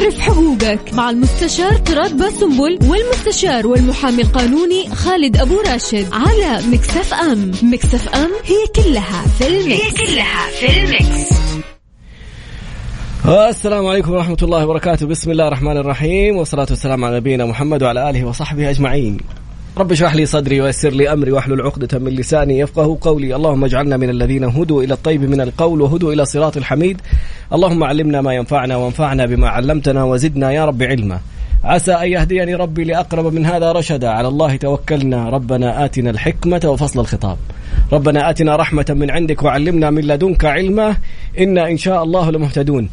اعرف حقوقك مع المستشار تراد باسنبل والمستشار والمحامي القانوني خالد أبو راشد على مكسف أم مكسف أم هي كلها في المكس. هي كلها في المكس. السلام عليكم ورحمة الله وبركاته. بسم الله الرحمن الرحيم والصلاة والسلام على نبينا محمد وعلى آله وصحبه أجمعين. رب اشرح لي صدري ويسر لي أمري واحلل عقدة من لساني يفقه قولي، اللهم اجعلنا من الذين هدوا إلى الطيب من القول وهدوا إلى صراط الحميد، اللهم علمنا ما ينفعنا وانفعنا بما علمتنا وزدنا يا رب علما. عسى أن يهديني ربي لأقرب من هذا رشدا، على الله توكلنا، ربنا آتنا الحكمة وفصل الخطاب. ربنا آتنا رحمة من عندك وعلمنا من لدنك علما، إنا إن شاء الله لمهتدون.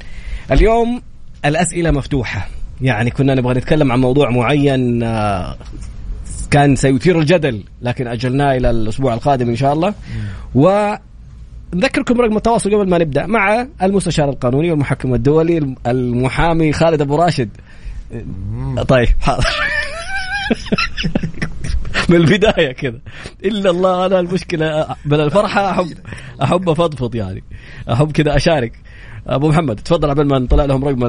اليوم الأسئلة مفتوحة. يعني كنا نبغى نتكلم عن موضوع معين آه، كان سيثير الجدل لكن أجلناه إلى الأسبوع القادم إن شاء الله و نذكركم رقم التواصل قبل ما نبدأ مع المستشار القانوني والمحكم الدولي المحامي خالد أبو راشد. طيب حاضر. من البداية كذا. إلا الله أنا المشكلة من الفرحة أحب أحب أفضفض يعني. أحب كذا أشارك. أبو محمد تفضل قبل ما نطلع لهم رقم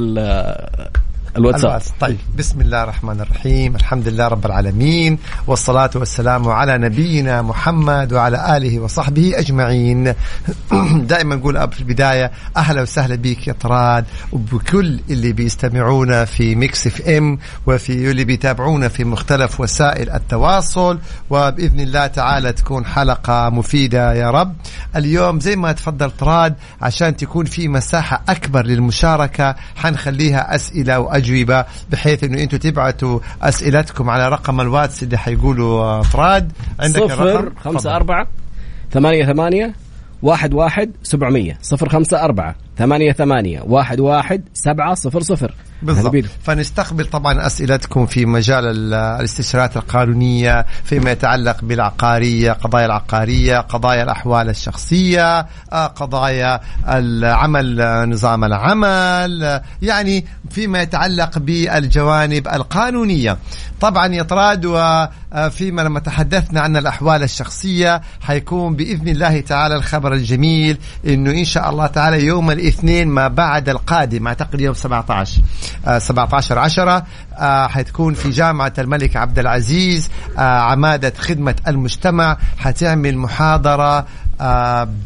الواتساب. طيب بسم الله الرحمن الرحيم. الحمد لله رب العالمين والصلاة والسلام على نبينا محمد وعلى آله وصحبه أجمعين. دائما نقول في البداية أهلا وسهلا بك يا طراد. وبكل اللي بيستمعونا في ميكس اف إم وفي اللي بيتابعونا في مختلف وسائل التواصل. وبإذن الله تعالى تكون حلقة مفيدة يا رب. اليوم زي ما تفضل طراد عشان تكون في مساحة أكبر للمشاركة حنخليها أسئلة وأجوبة. اجوبه بحيث إنه أنتم تبعتوا أسئلتكم على رقم الواتس اللي حيقولوا فراد. عندك صفر خمسة أربعة ثمانية ثمانية واحد واحد سبعمية. صفر خمسة أربعة ثمانية ثمانية واحد واحد سبعة صفر صفر. بالضبط. فنستقبل طبعا أسئلتكم في مجال الاستشارات القانونية فيما يتعلق بالعقارية قضايا العقارية قضايا الأحوال الشخصية آه، قضايا العمل نظام العمل يعني فيما يتعلق بالجوانب القانونية. طبعا يطراد وفيما لما تحدثنا عن الأحوال الشخصية حيكون بإذن الله تعالى الخبر الجميل أنه إن شاء الله تعالى يوم الاثنين ما بعد القادم أعتقد يوم 17 17 10 حتكون في جامعة الملك عبد العزيز آه، عمادة خدمة المجتمع حتعمل محاضرة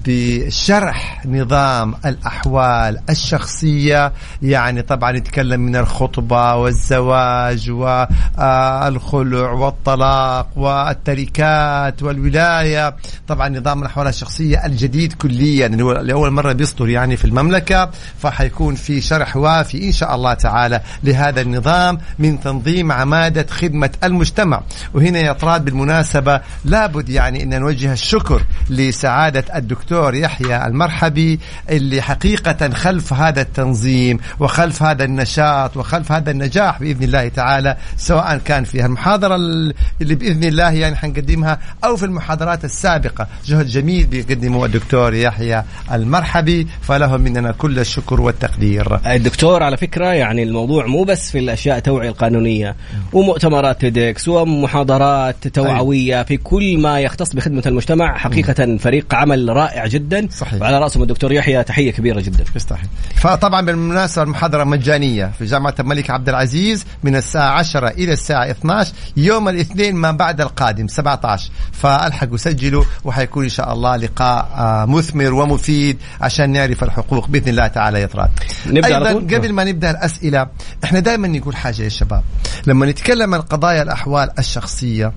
بشرح نظام الأحوال الشخصية يعني طبعا يتكلم من الخطبة والزواج والخلع والطلاق والتركات والولاية. طبعا نظام الأحوال الشخصية الجديد كليا لأول مرة بيصدر يعني في المملكة فحيكون في شرح وافي إن شاء الله تعالى لهذا النظام من تنظيم عمادة خدمة المجتمع. وهنا يا طراد بالمناسبة لابد يعني أن نوجه الشكر لسعادة سعادة الدكتور يحيى المرحبي اللي حقيقة خلف هذا التنظيم وخلف هذا النشاط وخلف هذا النجاح بإذن الله تعالى سواء كان في المحاضرة اللي بإذن الله يعني حنقدمها أو في المحاضرات السابقة. جهد جميل بيقدمه الدكتور يحيى المرحبي فله مننا كل الشكر والتقدير. الدكتور على فكرة يعني الموضوع مو بس في الأشياء التوعية القانونية ومؤتمرات تيدكس ومحاضرات توعوية في كل ما يختص بخدمة المجتمع حقيقة فريق عمل رائع جدا. صحيح. وعلى رأسهم الدكتور يحيى تحية كبيرة جدا. يستحي. فطبعا بالمناسبة المحاضرة مجانية في جامعة الملك عبد العزيز من الساعة 10 إلى الساعة 12 يوم الاثنين ما بعد القادم 17 فالحقوا سجلوا وحيكون إن شاء الله لقاء آه، مثمر ومفيد عشان نعرف الحقوق بإذن الله تعالى يا طراد. أيضا قبل ما نبدأ الأسئلة إحنا دائما نقول حاجة يا شباب. لما نتكلم عن قضايا الأحوال الشخصية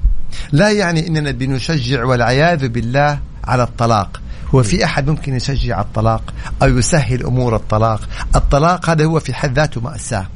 لا يعني إننا بنشجع والعياذ بالله على الطلاق. هو في أحد ممكن يشجع الطلاق أو يسهل أمور الطلاق. الطلاق هذا هو في حد ذاته مأساة.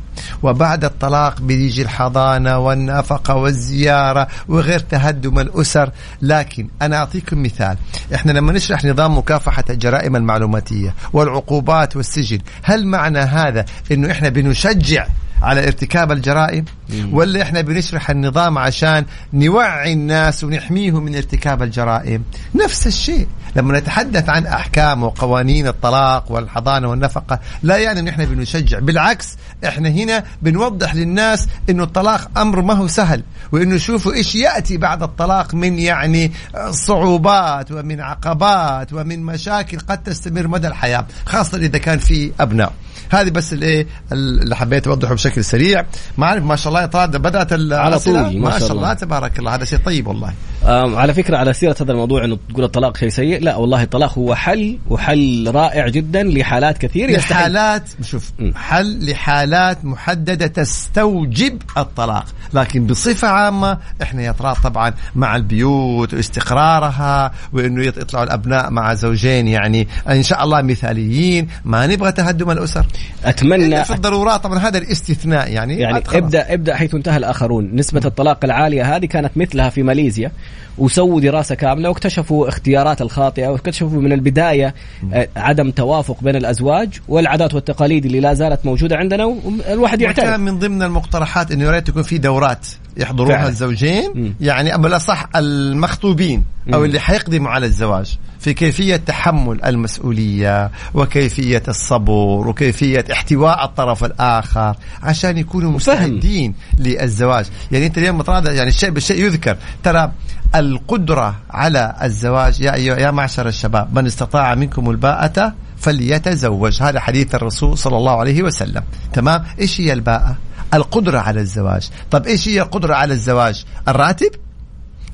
وبعد الطلاق بيجي الحضانة والنفقة والزيارة وغير تهدم الأسر. لكن أنا أعطيكم مثال. إحنا لما نشرح نظام مكافحة الجرائم المعلوماتية والعقوبات والسجن هل معنى هذا أنه إحنا بنشجع على ارتكاب الجرائم ولا إحنا بنشرح النظام عشان نوعي الناس ونحميهم من ارتكاب الجرائم؟ نفس الشيء. لما نتحدث عن أحكام وقوانين الطلاق والحضانة والنفقة لا يعني إن إحنا بنشجع. بالعكس إحنا هنا بنوضح للناس إنه الطلاق أمر ما هو سهل وإنه شوفوا إيش يأتي بعد الطلاق من يعني صعوبات ومن عقبات ومن مشاكل قد تستمر مدى الحياة خاصة إذا كان في أبناء. هذه بس الإيه؟ اللي حبيت أوضحه بشكل سريع. ما أعرف ما شاء الله يا بدأت على طول ما, ما شاء الله. تبارك الله. هذا شيء طيب والله. على فكرة على سيرة هذا الموضوع إنه تقول الطلاق شيء سيء. لا والله الطلاق هو حل وحل رائع جدا لحالات كثير لحالات شوف حل لحالات محددة تستوجب الطلاق. لكن بصفة عامة إحنا يا طبعا مع البيوت واستقرارها وإنه يطلعوا الأبناء مع زوجين يعني إن شاء الله مثاليين. ما نبغى تهدم الأسر. أتمنى في الضرورات. طبعا هذا الاستثناء يعني يعني ابدأ ابدأ حيث انتهى الآخرون. نسبة الطلاق العالية هذه كانت مثلها في ماليزيا. وسووا دراسة كاملة واكتشفوا اختيارات الخاطئة واكتشفوا من البداية آه، عدم توافق بين الأزواج والعادات والتقاليد اللي لا زالت موجودة عندنا والواحد يعترف. كان من ضمن المقترحات انه يا ريت تكون في دورات. يحضروها فعلا. الزوجين. يعني اما الأصح المخطوبين أو. اللي حيقدموا على الزواج في كيفية تحمل المسؤولية وكيفية الصبر وكيفية احتواء الطرف الآخر عشان يكونوا مستعدين للزواج. يعني أنت اليوم يعني الشيء بالشيء يذكر. ترى القدرة على الزواج يا أيها يا معشر الشباب من استطاع منكم الباءة فليتزوج. هذا حديث الرسول صلى الله عليه وسلم. تمام؟ إيش هي الباءة؟ القدرة على الزواج. طب إيش هي القدرة على الزواج؟ الراتب؟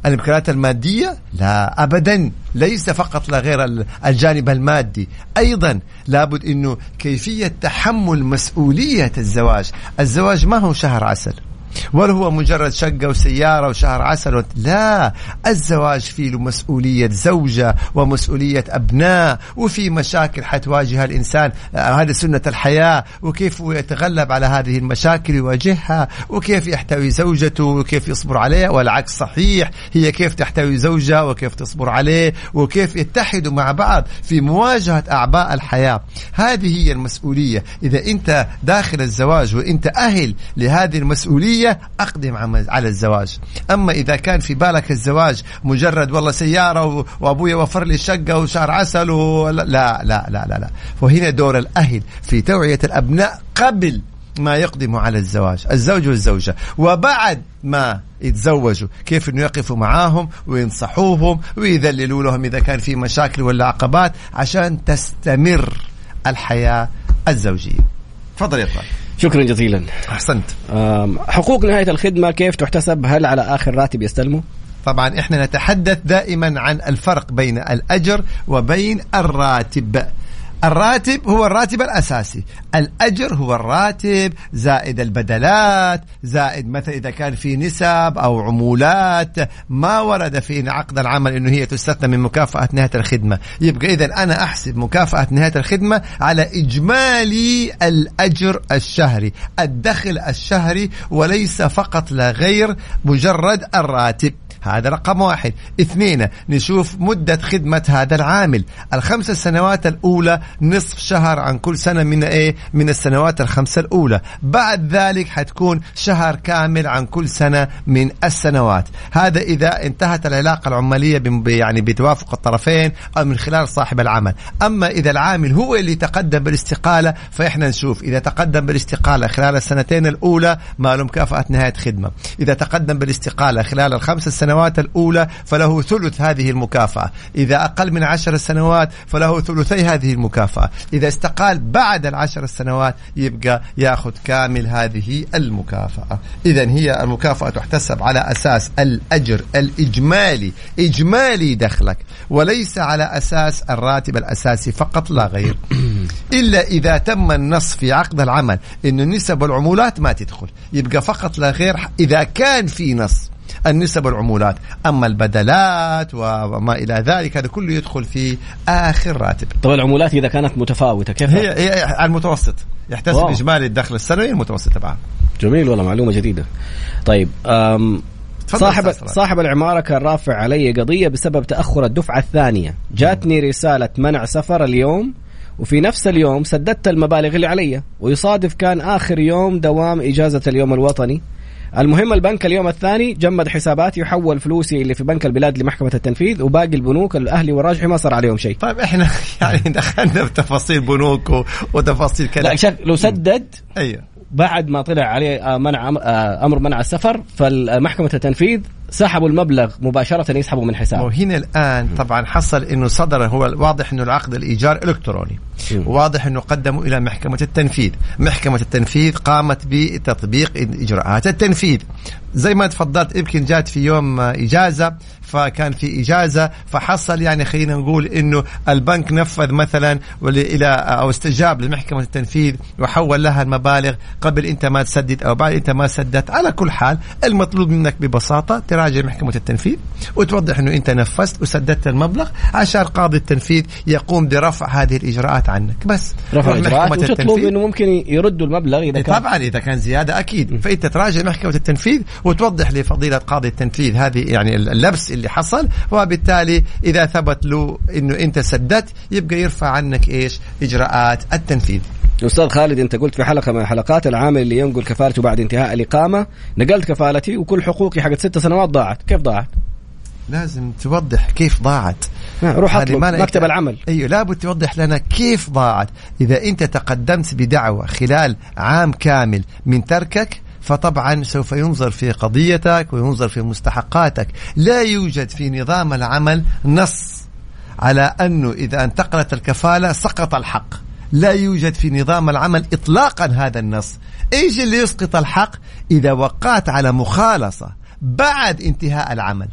الإمكانيات المادية؟ لا ابدا. ليس فقط لا غير الجانب المادي. أيضا لابد إنه كيفية تحمل مسؤولية الزواج. الزواج ما هو شهر عسل. ولا هو مجرد شقة وسيارة وشهر عسل لا الزواج فيه له مسؤولية زوجة ومسؤولية أبناء وفي مشاكل حتواجهها الإنسان. آه، هذه سنة الحياة وكيف يتغلب على هذه المشاكل يواجهها وكيف يحتوي زوجته وكيف يصبر عليها والعكس صحيح. هي كيف تحتوي زوجها وكيف تصبر عليه وكيف يتحدوا مع بعض في مواجهة أعباء الحياة. هذه هي المسؤولية. إذا أنت داخل الزواج وأنت أهل لهذه المسؤولية أقدم على الزواج أما إذا كان في بالك الزواج مجرد والله سيارة وأبويا وفر لي شقة وشهر عسل و... لا لا لا لا لا وهنا دور الأهل في توعية الأبناء قبل ما يقدموا على الزواج الزوج والزوجة وبعد ما يتزوجوا كيف إنه يقفوا معاهم وينصحوهم ويذللوا لهم إذا كان في مشاكل ولا عقبات عشان تستمر الحياة الزوجية. تفضل يا طارق. شكرا جزيلا. أحسنت. حقوق نهاية الخدمة كيف تحتسب؟ هل على آخر راتب يستلمه؟ طبعا إحنا نتحدث دائما عن الفرق بين الأجر وبين الراتب. الراتب هو الراتب الأساسي. الأجر هو الراتب زائد البدلات زائد مثلا إذا كان في نسب أو عمولات. ما ورد في عقد العمل أنه هي تستثنى من مكافأة نهاية الخدمة. يبقى إذا أنا أحسب مكافأة نهاية الخدمة على إجمالي الأجر الشهري. الدخل الشهري وليس فقط لا غير مجرد الراتب. هذا رقم واحد. اثنين نشوف مدة خدمة هذا العامل. الخمس سنوات الأولى نصف شهر عن كل سنة من إيه؟ من السنوات الخمسة الأولى. بعد ذلك حتكون شهر كامل عن كل سنة من السنوات. هذا إذا انتهت العلاقة العمالية يعني بتوافق الطرفين أو من خلال صاحب العمل. أما إذا العامل هو اللي تقدم بالاستقالة فإحنا نشوف إذا تقدم بالاستقالة خلال السنتين الأولى ما له مكافأة نهاية خدمة. إذا تقدم بالاستقالة خلال الخمس السنوات السنوات الأولى فله ثلث هذه المكافأة. إذا أقل من عشر سنوات فله ثلثي هذه المكافأة. إذا استقال بعد العشر سنوات يبقى يأخذ كامل هذه المكافأة. إذا هي المكافأة تحتسب على أساس الأجر الإجمالي إجمالي دخلك وليس على أساس الراتب الأساسي فقط لا غير. إلا إذا تم النص في عقد العمل أن النسب والعمولات ما تدخل. يبقى فقط لا غير إذا كان في نص النسب والعمولات. أما البدلات وما إلى ذلك هذا كله يدخل في آخر راتب. طيب العمولات إذا كانت متفاوتة كيف؟ هي, هي المتوسط. يحتسب واو. إجمالي الدخل السنوي المتوسط تبعها جميل والله معلومة جديدة. طيب صاحب صاحب العمارة كان رافع علي قضية بسبب تأخر الدفعة الثانية. جاتني رسالة منع سفر اليوم. وفي نفس اليوم سددت المبالغ اللي علي ويصادف كان آخر يوم دوام إجازة اليوم الوطني. المهم البنك اليوم الثاني جمد حساباتي وحول فلوسي اللي في بنك البلاد لمحكمة التنفيذ وباقي البنوك الأهلي والراجحي ما صار عليهم شيء. طيب إحنا يعني دخلنا بتفاصيل بنوك وتفاصيل كذا. لا لو سدد أيوه بعد ما طلع عليه آه، منع آه، أمر منع السفر فمحكمه التنفيذ سحبوا المبلغ مباشرة يسحبوا من حسابه وهنا الآن طبعا حصل إنه صدر هو واضح إنه العقد الإيجار إلكتروني. واضح إنه قدموا إلى محكمة التنفيذ. محكمة التنفيذ قامت بتطبيق إجراءات التنفيذ. زي ما تفضلت يمكن جات في يوم إجازة فكان في إجازة فحصل يعني خلينا نقول إنه البنك نفذ مثلا إلى أو استجاب لمحكمة التنفيذ وحول لها المبالغ قبل أنت ما تسدد أو بعد أنت ما سددت. على كل حال المطلوب منك ببساطة تراجع محكمة التنفيذ وتوضح إنه أنت نفذت وسددت المبلغ عشان قاضي التنفيذ يقوم برفع هذه الإجراءات عنك. بس رفع محكمة وتطلب. إنه ممكن يردوا المبلغ إذا كان طبعا إذا كان زيادة أكيد. فأنت تراجع محكمة التنفيذ وتوضح لفضيلة قاضي التنفيذ هذه يعني اللبس اللي حصل وبالتالي إذا ثبت له إنه أنت سددت يبقى يرفع عنك إيش؟ إجراءات التنفيذ. أستاذ خالد أنت قلت في حلقة من الحلقات العامل اللي ينقل كفالته بعد انتهاء الإقامة نقلت كفالتي وكل حقوقي حقت ست سنوات ضاعت. كيف ضاعت؟ لازم توضح كيف ضاعت. روح اطلب مكتب العمل. أيوه لابد توضح لنا كيف ضاعت. إذا أنت تقدمت بدعوة خلال عام كامل من تركك فطبعا سوف ينظر في قضيتك وينظر في مستحقاتك. لا يوجد في نظام العمل نص على أنه إذا انتقلت الكفالة سقط الحق. لا يوجد في نظام العمل اطلاقا هذا النص. إيش اللي يسقط الحق؟ إذا وقعت على مخالصة بعد انتهاء العمل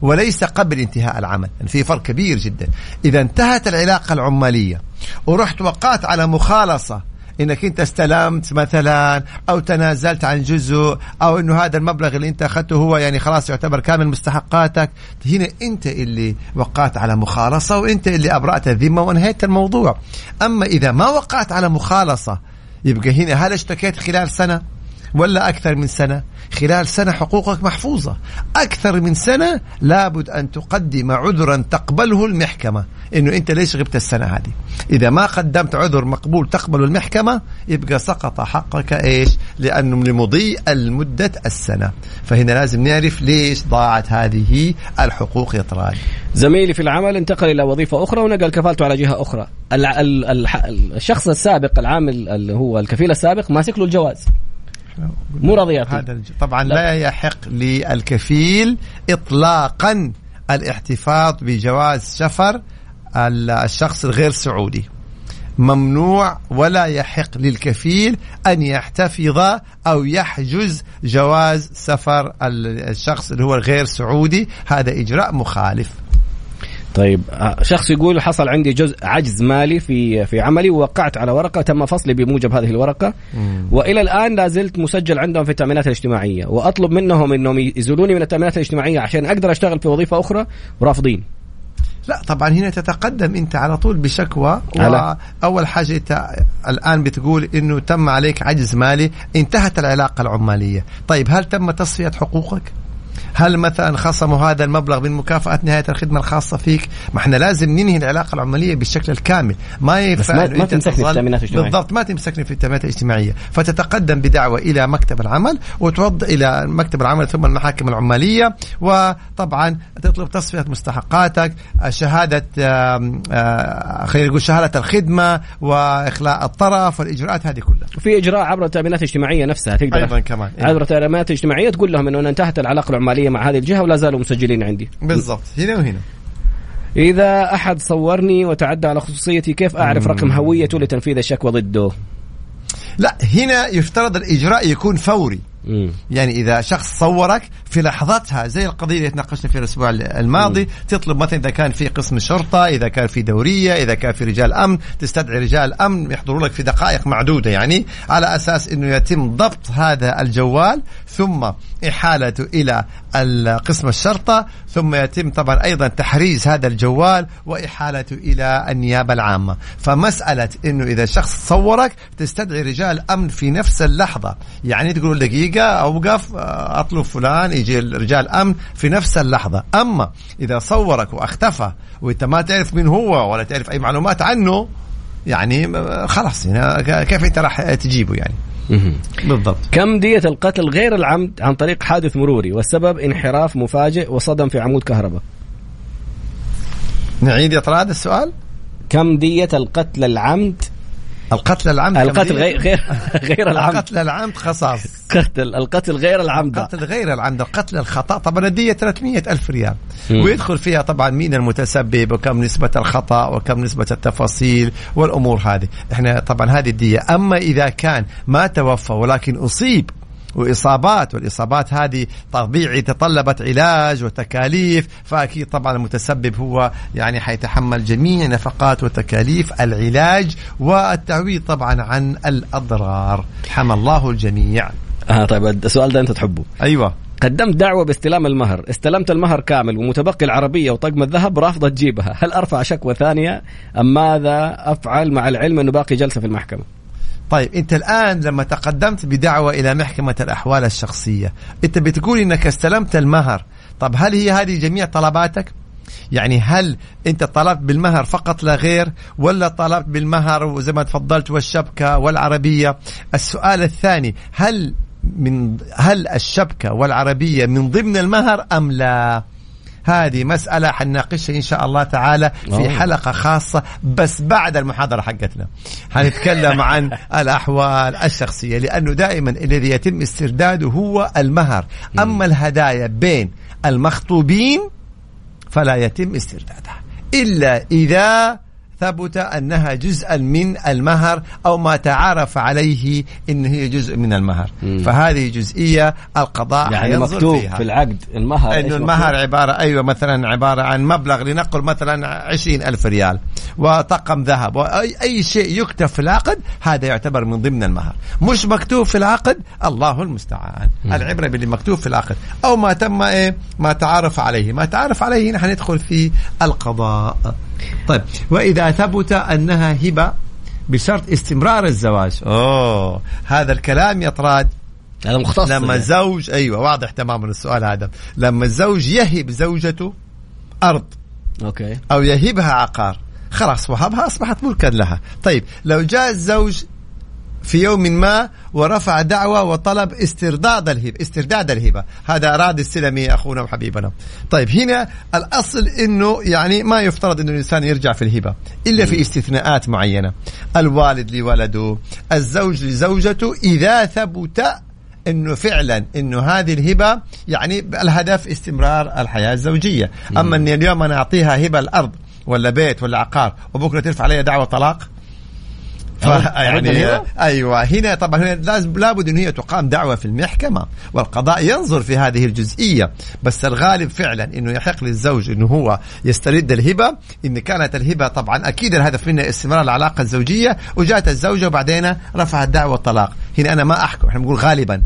وليس قبل انتهاء العمل. يعني في فرق كبير جدا. إذا انتهت العلاقة العمالية ورحت وقعت على مخالصة إنك إنت استلمت مثلا أو تنازلت عن جزء أو إنه هذا المبلغ اللي إنت أخذته هو يعني خلاص يعتبر كامل مستحقاتك. هنا إنت اللي وقعت على مخالصة وإنت اللي أبرأت الذمة وانهيت الموضوع. أما إذا ما وقعت على مخالصة يبقى هنا هل اشتكيت خلال سنة؟ ولا أكثر من سنة. خلال سنة حقوقك محفوظة. أكثر من سنة لابد أن تقدم عذرا تقبله المحكمة. إنه أنت ليش غبت السنة هذه؟ إذا ما قدمت عذر مقبول تقبل المحكمة يبقى سقط حقك إيش؟ لأنه لمضي المدة السنة. فهنا لازم نعرف ليش ضاعت هذه الحقوق يا زميلي في العمل انتقل إلى وظيفة أخرى ونقل كفالته على ال- الح- الشخص السابق العامل اللي هو الكفيل السابق ماسك له الجواز. مو راضي يعطيه. هذا طبعا لا. لا يحق للكفيل اطلاقا الاحتفاظ بجواز سفر ال- الشخص الغير سعودي ممنوع ولا يحق للكفيل أن يحتفظ أو يحجز جواز سفر ال- الشخص اللي هو الغير سعودي هذا إجراء مخالف طيب آه، شخص يقول حصل عندي جزء عجز مالي في في عملي ووقعت على ورقة تم فصلي بموجب هذه الورقة. وإلى الآن لا زلت مسجل عندهم في التأمينات الاجتماعية وأطلب منهم إنهم يزولوني من التأمينات الاجتماعية عشان أقدر أشتغل في وظيفة أخرى ورافضين لا طبعا هنا تتقدم أنت على طول بشكوى. وأول حاجة أنت الآن بتقول إنه تم عليك عجز مالي انتهت العلاقة العمالية. طيب هل تم تصفية حقوقك؟ هل مثلا خصموا هذا المبلغ من مكافأة نهاية الخدمة الخاصة فيك؟ ما إحنا لازم ننهي العلاقة العمالية بالشكل الكامل، ما ينفع ما- ما تمسكني في التأمينات الاجتماعية. بالضبط ما تمسكني في التأمينات الاجتماعية، فتتقدم بدعوة إلى مكتب العمل وتوضع إلى مكتب العمل ثم المحاكم العمالية وطبعا تطلب تصفية مستحقاتك، شهادة آم، آه، خلينا نقول شهادة الخدمة وإخلاء الطرف والإجراءات هذه كلها. وفي إجراء عبر التأمينات الاجتماعية نفسها تقدر أيضا كمان إيه. عبر التأمينات الاجتماعية تقول لهم إنه انتهت العلاقة العماليه مع هذه الجهة ولا زالوا مسجلين عندي بالضبط هنا وهنا. إذا أحد صورني وتعدى على خصوصيتي كيف أعرف رقم هويته لتنفيذ الشكوى ضده لا هنا يفترض الإجراء يكون فوري. مم. يعني إذا شخص صورك في لحظتها زي القضية اللي تناقشنا فيها الأسبوع الماضي تطلب مثلا إذا كان في قسم شرطة إذا كان في دورية إذا كان في رجال أمن تستدعي رجال أمن يحضروا لك في دقائق معدودة يعني على أساس إنه يتم ضبط هذا الجوال ثم احالته إلى قسم الشرطة ثم يتم طبعا أيضا تحريز هذا الجوال واحالته إلى النيابة العامة. فمسألة إنه إذا شخص صورك تستدعي رجال أمن في نفس اللحظة. يعني تقول دقيقة أوقف أطلب فلان يجي رجال أمن في نفس اللحظة. أما إذا صورك واختفى وأنت ما تعرف مين هو ولا تعرف أي معلومات عنه يعني خلاص هنا ك- كيف أنت راح تجيبه يعني؟ بالضبط. كم دية القتل غير العمد عن طريق حادث مروري والسبب انحراف مفاجئ وصدم في عمود كهرباء؟ نعيد يا طراد السؤال. كم دية القتل العمد القتل العمد القتل غير غير غير العمد. القتل العمد خصاص. قتل القتل غير العمد. القتل غير العمد. القتل الخطأ. طبعا الدية 300 ألف ريال. ويدخل فيها طبعا مين المتسبب وكم نسبة الخطأ وكم نسبة التفاصيل والأمور هذه. إحنا طبعا هذه الدية. أما إذا كان ما توفى ولكن أصيب وإصابات والإصابات هذه طبيعي تطلبت علاج وتكاليف فأكيد طبعا المتسبب هو يعني حيتحمل جميع نفقات وتكاليف العلاج والتعويض طبعا عن الأضرار. حمى الله الجميع. آه طيب السؤال ده أنت تحبه. أيوه. قدمت دعوة باستلام المهر. استلمت المهر كامل ومتبقي العربية وطقم الذهب رافضة تجيبها. هل أرفع شكوى ثانية أم ماذا أفعل مع العلم أنه باقي جلسة في المحكمة؟ طيب انت الآن لما تقدمت بدعوة إلى محكمة الأحوال الشخصية انت بتقول إنك استلمت المهر. طب هل هي هذه جميع طلباتك؟ يعني هل انت طلبت بالمهر فقط لا غير ولا طلبت بالمهر وزي ما تفضلت والشبكة والعربية؟ السؤال الثاني هل من هل الشبكة والعربية من ضمن المهر أم لا؟ هذه مسألة حنناقشها إن شاء الله تعالى في. حلقة خاصة بس بعد المحاضرة حقتنا. حنتكلم عن الأحوال الشخصية لأنه دائما الذي يتم استرداده هو المهر. أما الهدايا بين المخطوبين فلا يتم استردادها إلا إذا ثبت أنها جزءا من المهر أو ما تعارف عليه أنه هي جزء من المهر مم. فهذه جزئية القضاء يعني مكتوب فيها. في العقد المهر مكتوب؟ المهر عبارة أيوه مثلا عبارة عن مبلغ لنقل مثلا عشرين ألف ريال وطقم ذهب وأي أي شيء يكتب في العقد هذا يعتبر من ضمن المهر مش مكتوب في العقد الله المستعان مم. العبرة باللي مكتوب في العقد أو ما تم إيه ما تعارف عليه ما تعارف عليه نحن ندخل في القضاء طيب وإذا ثبت أنها هبة بشرط استمرار الزواج. أوه هذا الكلام يطراد هذا مختص لما يعني. الزوج أيوه واضح تماما السؤال هذا. لما الزوج يهب زوجته أرض أوكي. أو يهبها عقار خلاص وهبها أصبحت ملكا لها. طيب لو جاء الزوج في يوم ما ورفع دعوة وطلب استرداد الهبة استرداد الهبة. هذا أراد السلمي أخونا وحبيبنا. طيب هنا الأصل أنه يعني ما يفترض أنه الإنسان يرجع في الهبة إلا في استثناءات معينة. الوالد لولده الزوج لزوجته إذا ثبت إنه فعلا إنه هذه الهبة يعني الهدف استمرار الحياة الزوجية، أما إني اليوم أنا أعطيها هبة الأرض ولا بيت ولا عقار وبكرة ترفع علي دعوة طلاق يعني؟ أيوه هنا طبعا هنا لازم لابد ان هي تقام دعوة في المحكمة والقضاء ينظر في هذه الجزئية. بس الغالب فعلا إنه يحق للزوج إنه هو يسترد الهبة. إن كانت الهبة طبعا أكيد الهدف منها استمرار العلاقة الزوجية. وجاءت الزوجة وبعدين رفعت دعوة الطلاق. هنا أنا ما أحكم إحنا بنقول غالبا.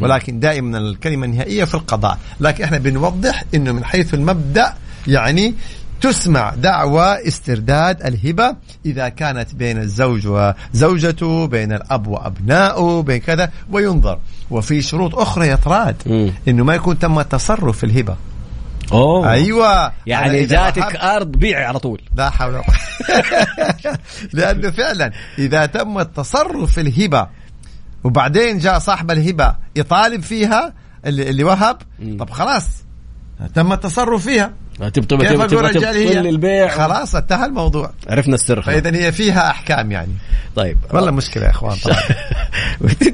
ولكن دائما الكلمة النهائية في القضاء. لكن إحنا بنوضح إنه من حيث المبدأ يعني تسمع دعوى استرداد الهبة إذا كانت بين الزوج وزوجته بين الأب وأبنائه بين كذا وينظر. وفي شروط أخرى يطراد. إنه ما يكون تم التصرف في الهبة. أوه. أيوة. هذا يعني جاتك وهب- أرض بيعي على طول. لا حول ولا قوة. لأنه فعلا إذا تم التصرف في الهبة وبعدين جاء صاحب الهبة يطالب فيها اللي, اللي وهب. طب خلاص. تم التصرف فيها. تبغى تبغى كيف تبغى أقول تبغى رجال هي البيع. خلاص انتهى الموضوع. عرفنا السر. فإذا هي فيها أحكام يعني. طيب. والله مشكلة يا إخوان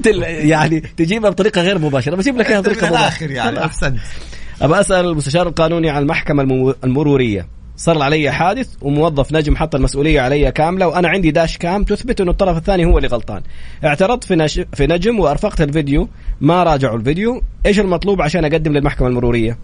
يعني تجيبها بطريقة غير مباشرة بجيب لك إياها بطريقة مباشره الآخر يعني أحسنت. أبى أسأل المستشار القانوني عن المحكمة المرورية. صار علي حادث وموظف نجم حط المسؤولية علي كاملة وأنا عندي داش كام تثبت إنه الطرف الثاني هو اللي غلطان. اعترضت في, نش... في نجم وأرفقت الفيديو ما راجعوا الفيديو. إيش المطلوب عشان أقدم للمحكمة المرورية؟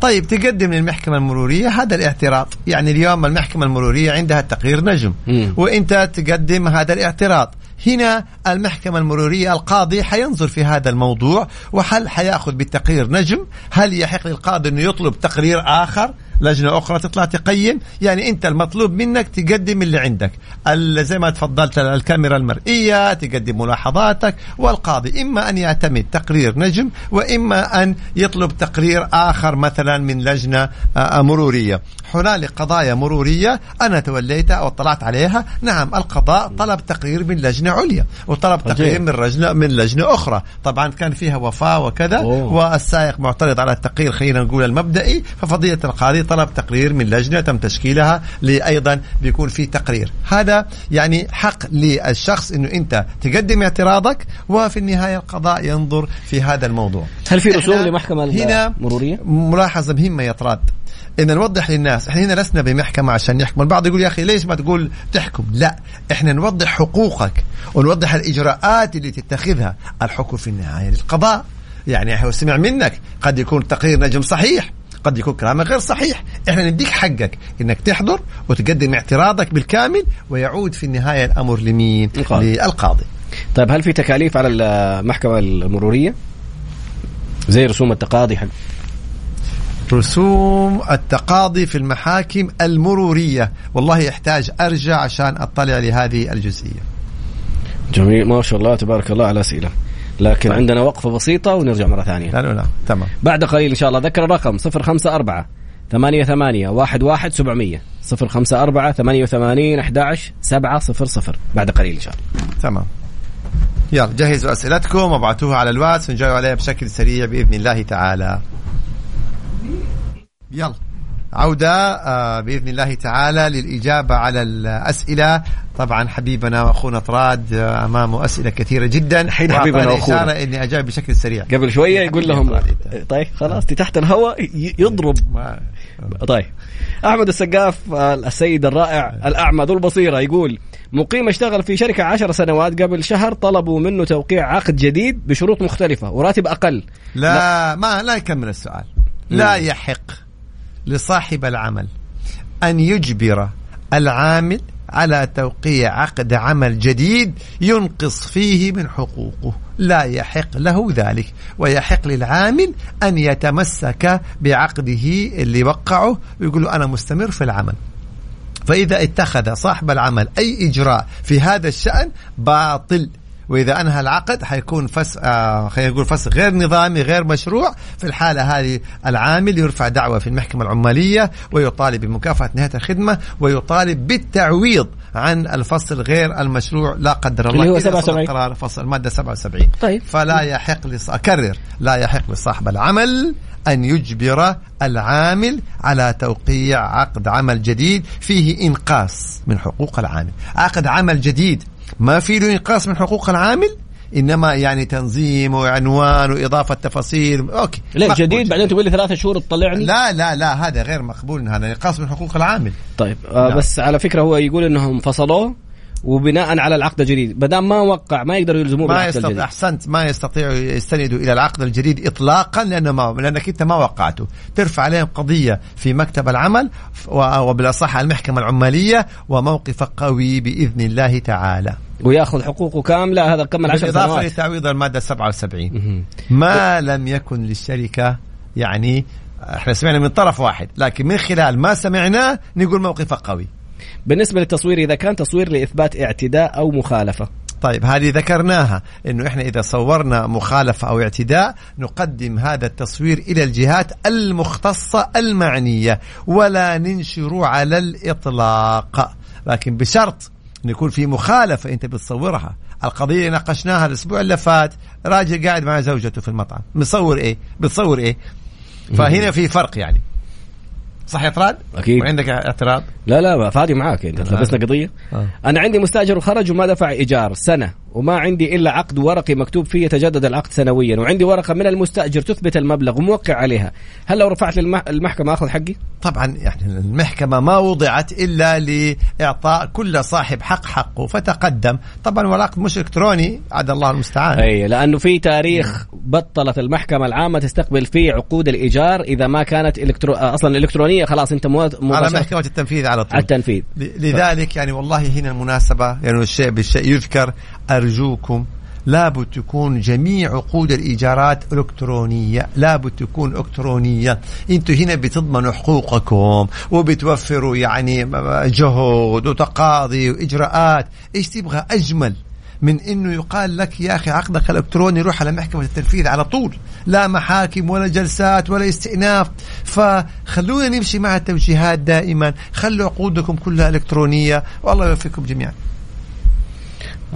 طيب تقدم للمحكمة المرورية هذا الاعتراض. يعني اليوم المحكمة المرورية عندها تقرير نجم مم. وإنت تقدم هذا الاعتراض. هنا المحكمة المرورية القاضي حينظر في هذا الموضوع وهل حيأخذ بالتقرير نجم؟ هل يحق للقاضي انه يطلب تقرير آخر؟ لجنة أخرى تطلع تقيم. يعني أنت المطلوب منك تقدم اللي عندك. زي ما تفضلت الكاميرا المرئية تقدم ملاحظاتك. والقاضي إما أن يعتمد تقرير نجم وإما أن يطلب تقرير آخر مثلا من لجنة آه، مرورية. هنالك قضايا مرورية. أنا توليتها أو اطلعت عليها. نعم القضاء طلب تقرير من لجنة عليا وطلب تقرير من لجنه من لجنة أخرى. طبعا كان فيها وفاة وكذا أوه. والسائق معترض على التقرير خلينا نقول المبدئي. ففضيلة القاضي طلب تقرير من لجنة تم تشكيلها لايضا بيكون في تقرير. هذا يعني حق للشخص إنه أنت تقدم اعتراضك وفي النهاية القضاء ينظر في هذا الموضوع. هل في رسوم لمحكمة هنا مروريه ملاحظة مهمة يا طراد. إن نوضح للناس إحنا هنا لسنا بمحكمة عشان نحكم. البعض يقول يا أخي ليش ما تقول تحكم؟ لا إحنا نوضح حقوقك ونوضح الإجراءات اللي تتخذها. الحكم في النهاية للقضاء. يعني هو سمع منك قد يكون تقرير نجم صحيح قد يكون كلامك غير صحيح. إحنا نديك حقك إنك تحضر وتقدم اعتراضك بالكامل ويعود في النهاية الأمر لمين؟ القاضي. للقاضي. طيب هل في تكاليف على المحكمة المرورية؟ زي رسوم التقاضي حق رسوم التقاضي في المحاكم المرورية. والله يحتاج أرجع عشان أطلع لهذه الجزئية. جميل. ما شاء الله تبارك الله على أسئلة لكن طيب. عندنا وقفة بسيطة ونرجع مرة ثانية. لا لا تمام. بعد قليل إن شاء الله ذكر الرقم 054 ثمانية ثمانية واحد واحد سبعمية. صفر خمسة أربعة ثمانية وثمانين أحد عشر سبعة صفر صفر. بعد قليل إن شاء الله. تمام. يلا جهزوا أسئلتكم وابعتوها على الواتس. ونجاوب عليها بشكل سريع بإذن الله تعالى. يلا. عودة آه، بإذن الله تعالى للإجابة على الأسئلة. طبعا حبيبنا وأخونا طراد آه، أمامه أسئلة كثيرة جدا. حين حبيبنا وأخونا. إشارة إني أجاوب بشكل سريع. قبل شوية يقول لهم طيب خلاص تحت الهواء يضرب. طيب. أحمد السقاف آه، السيد الرائع الأعمى ذو البصيرة يقول مقيم اشتغل في شركة عشر سنوات قبل شهر طلبوا منه توقيع عقد جديد بشروط مختلفة وراتب أقل. لا, لا. ما لا يكمل السؤال. لا. يحق. لصاحب العمل أن يجبر العامل على توقيع عقد عمل جديد ينقص فيه من حقوقه. لا يحق له ذلك ويحق للعامل أن يتمسك بعقده اللي وقعه ويقول له أنا مستمر في العمل. فإذا اتخذ صاحب العمل أي إجراء في هذا الشأن باطل. وإذا أنهى العقد حيكون فس آه خلينا نقول فسخ غير نظامي غير مشروع. في الحالة هذه العامل يرفع دعوة في المحكمة العمالية ويطالب بمكافاه نهاية الخدمة ويطالب بالتعويض عن الفصل غير المشروع لا قدر الله. اللي هو 77 قرار فصل الماده 77 طيب. فلا يحق لص... أكرر لا يحق لصاحب العمل أن يجبر العامل على توقيع عقد عمل جديد فيه إنقاص من حقوق العامل. عقد عمل جديد ما في له إنقاص من حقوق العامل إنما يعني تنظيم وعنوان وإضافة تفاصيل. أوكي. لا جديد بعدين تقول لي ثلاثة شهور تطلعني؟ لا لا لا هذا غير مقبول هذا إنقاص من حقوق العامل. طيب آه بس على فكرة هو يقول إنهم فصلوه. وبناء على العقد الجديد. ما ما وقع ما يقدروا يلزموه ما يستطيع الجديد. أحسنت ما يستطيعوا يستندوا إلى العقد الجديد اطلاقا لأنه ما لأنك أنت ما وقعته. ترفع عليهم قضية في مكتب العمل وبالأصح المحكمة العمالية وموقفك قوي بإذن الله تعالى. ويأخذ حقوقه كاملة. هذا كمل 10 سنوات. بالاضافه لتعويض المادة 77 ما لم يكن للشركة يعني إحنا سمعنا من طرف واحد لكن من خلال ما سمعناه نقول موقفك قوي. بالنسبة للتصوير إذا كان تصوير لإثبات اعتداء أو مخالفة. طيب هذه ذكرناها إنه إحنا إذا صورنا مخالفة أو اعتداء نقدم هذا التصوير إلى الجهات المختصة المعنية ولا ننشر على الإطلاق. لكن بشرط انه يكون في مخالفة أنت بتصورها. القضية ناقشناها الأسبوع اللي فات راجل قاعد مع زوجته في المطعم. مصور إيه؟ بتصور إيه؟ فهنا في فرق يعني. صح يا طراد؟ أكيد. وعندك اعتراض؟ لا لا فادي معاك أنت لبسنا قضية. آه. أنا عندي مستأجر وخرج وما دفع إيجار سنة وما عندي إلا عقد ورقي مكتوب فيه يتجدد العقد سنويا وعندي ورقة من المستأجر تثبت المبلغ وموقع عليها. هل لو رفعت للمحكمه أخذ حقي؟ طبعا يعني المحكمة ما وضعت إلا لإعطاء كل صاحب حق حقه فتقدم. طبعا والعقد مش إلكتروني عاد الله المستعان. أي لأنه في تاريخ بطلت المحكمة العامة تستقبل فيه عقود الإيجار إذا ما كانت إلكترو... أصلا الالكترونيه خلاص أنت مو على محكمه التنفيذ على طول. التنفيذ. لذلك يعني والله هنا المناسبة يعني الشيء بالشيء يذكر أرجوكم لابد تكون جميع عقود الإيجارات إلكترونية لابد تكون إلكترونية. أنتم هنا بتضمنوا حقوقكم وبتوفروا يعني جهد وتقاضي وإجراءات. إيش تبغى؟ أجمل. من إنه يقال لك يا أخي عقدك الإلكتروني روح على محكمة التنفيذ على طول. لا محاكم ولا جلسات ولا استئناف. فخلونا نمشي مع التوجيهات دائما. خلوا عقودكم كلها إلكترونية. والله يوفقكم جميعا.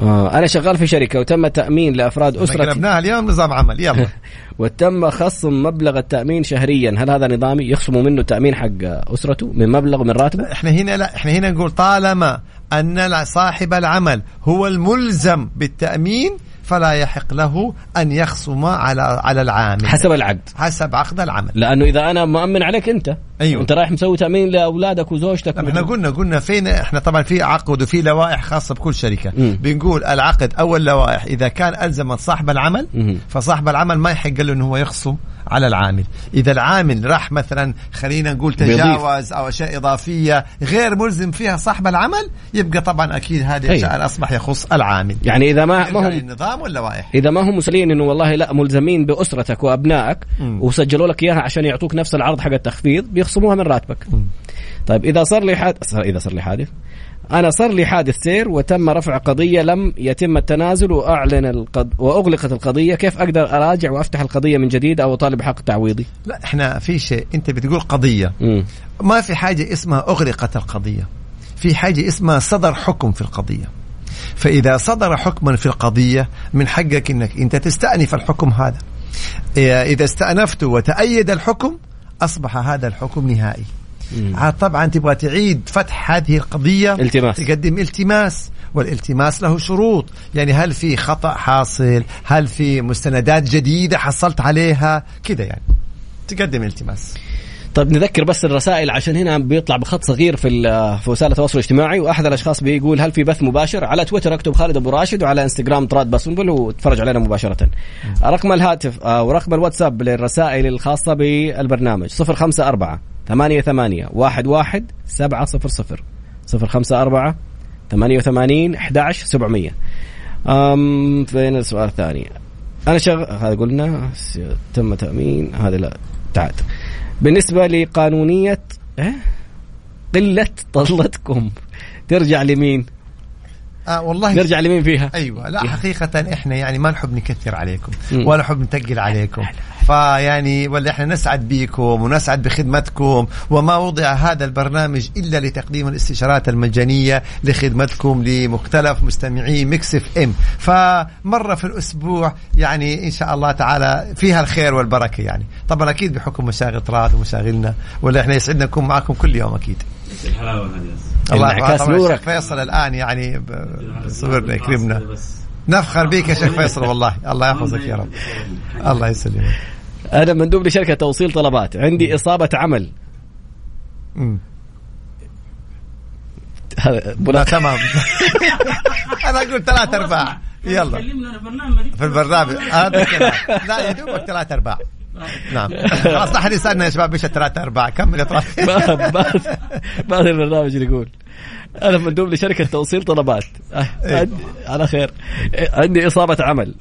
آه أنا شغال في شركة وتم تأمين لأفراد أسرتي. قلبناها اليوم نظام عمل. يلا. وتم خصم مبلغ التأمين شهريا. هل هذا نظامي؟ يخصموا منه التامين حق أسرته من مبلغ من راتبه؟ إحنا هنا لا. إحنا هنا نقول طالما أن صاحب العمل هو الملزم بالتأمين فلا يحق له أن يخصم على على العامل. حسب العقد. حسب عقد العمل. لأنه إذا أنا مؤمن عليك أنت. أيوة. أنت رايح مسوي تأمين لأولادك وزوجتك إحنا قلنا قلنا فين إحنا طبعا في عقد وفي لوائح خاصة بكل شركة مم. بنقول العقد أو اللوائح إذا كان ألزم صاحب العمل مم. فصاحب العمل ما يحق له إنه هو يخصم على العامل إذا العامل راح مثلا خلينا نقول تجاوز أو أشياء إضافية غير ملزم فيها صاحب العمل يبقى طبعا أكيد هذه أيوة. اشياء أصبح يخص العامل يعني إذا ما ما هم للنظام واللوائح إذا ما هم مسلين إنه والله لا ملزمين بأسرتك وأبنائك. وسجلوا لك إياها عشان يعطوك نفس العرض حق التخفيض بيخصموها من راتبك. طيب إذا صار لي حادث إذا صار لي حادث. أنا صار لي حادث سير وتم رفع قضية لم يتم التنازل وأعلن القض... وأغلقت القضية. كيف أقدر أراجع وأفتح القضية من جديد أو أطالب حق تعويضي؟ لا إحنا في شيء. أنت بتقول قضية. مم. ما في حاجة اسمها أغلقت القضية. في حاجة اسمها صدر حكم في القضية. فإذا صدر حكما في القضية من حقك أنك أنت تستأنف الحكم هذا. إذا استأنفت وتأيد الحكم أصبح هذا الحكم نهائي. مم. طبعا تبغى تعيد فتح هذه القضية التماس. تقدم التماس والالتماس له شروط. يعني هل في خطأ حاصل؟ هل في مستندات جديدة حصلت عليها؟ كذا يعني. تقدم التماس. طيب نذكر بس الرسائل عشان هنا بيطلع بخط صغير في في وسائل التواصل الاجتماعي وأحد الأشخاص بيقول هل في بث مباشر؟ على تويتر أكتب خالد أبو راشد وعلى إنستغرام تراد باسنبل وتفرج علينا مباشرة. رقم الهاتف آه، ورقم الواتساب للرسائل الخاصة بالبرنامج 054 88 11 700 054 88 11 700 أم فين السؤال الثاني؟ أنا شغ... هذا قلنا تم تأمين هذا لا تعال. بالنسبة لقانونية إيه؟ قلة طلتكم ترجع لمين؟ آه والله. نرجع لمين فيها؟ أيوه لا حقيقة إحنا يعني ما نحب نكثر عليكم مم. ولا نحب نتقل عليكم. فيعني ولا إحنا نسعد بكم ونسعد بخدمتكم وما وضع هذا البرنامج إلا لتقديم الاستشارات المجانية لخدمتكم لمختلف مستمعي ميكس إف إم. فمرة في الأسبوع يعني إن شاء الله تعالى فيها الخير والبركة يعني. طبعا أكيد بحكم مشاغل طراد ومشاغلنا ولا إحنا يسعدنا نكون معكم كل يوم أكيد. الحلاوه هذه الله إنعكاس نورك. الشيخ فيصل الآن يعني صورنا يكرمنا. نفخر بك يا شيخ فيصل والله. الله يحفظك يا رب. الله يسلمك. أنا مندوب لشركة توصيل طلبات. عندي إصابة عمل. هذا لا بنا- تمام. أنا أقول ثلاث أرباع. يلا. في برنامج. في البرنامج. هذا. لا يا دوبك ثلاث أرباع. نعم. خلاص لا احد يسالنا يا شباب إيش الثلاث ارباع كمل يا طرف. بعد البرنامج يقول أنا مندوب لشركة توصيل طلبات. أه، إيه. على خير. عندي إصابة عمل.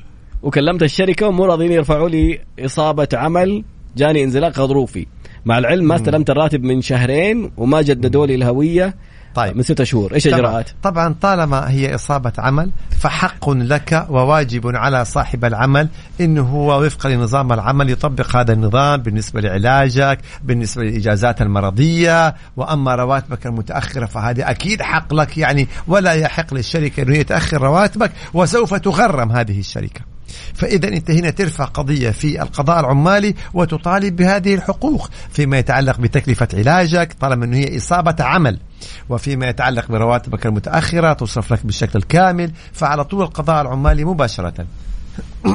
وكلمت الشركة ومو راضيين يرفعوا لي إصابة عمل. جاني انزلاق غضروفي. مع العلم ما استلمت الراتب من شهرين وما جددوا لي الهوية. طيب. من ستة شهور إيش الإجراءات؟ طبعا طالما هي إصابة عمل فحق لك وواجب على صاحب العمل إنه هو وفقا لنظام العمل يطبق هذا النظام بالنسبة لعلاجك بالنسبة للإجازات المرضية وأما رواتبك المتأخرة فهذه أكيد حق لك يعني ولا يحق للشركة أنه هي تأخر رواتبك وسوف تغرم هذه الشركة فإذا أنت هنا ترفع قضية في القضاء العمالي وتطالب بهذه الحقوق فيما يتعلق بتكلفة علاجك طالما أنه هي إصابة عمل. وفيما يتعلق برواتبك المتأخرة تصرف لك بالشكل الكامل فعلى طول القضاء العمالي مباشرة.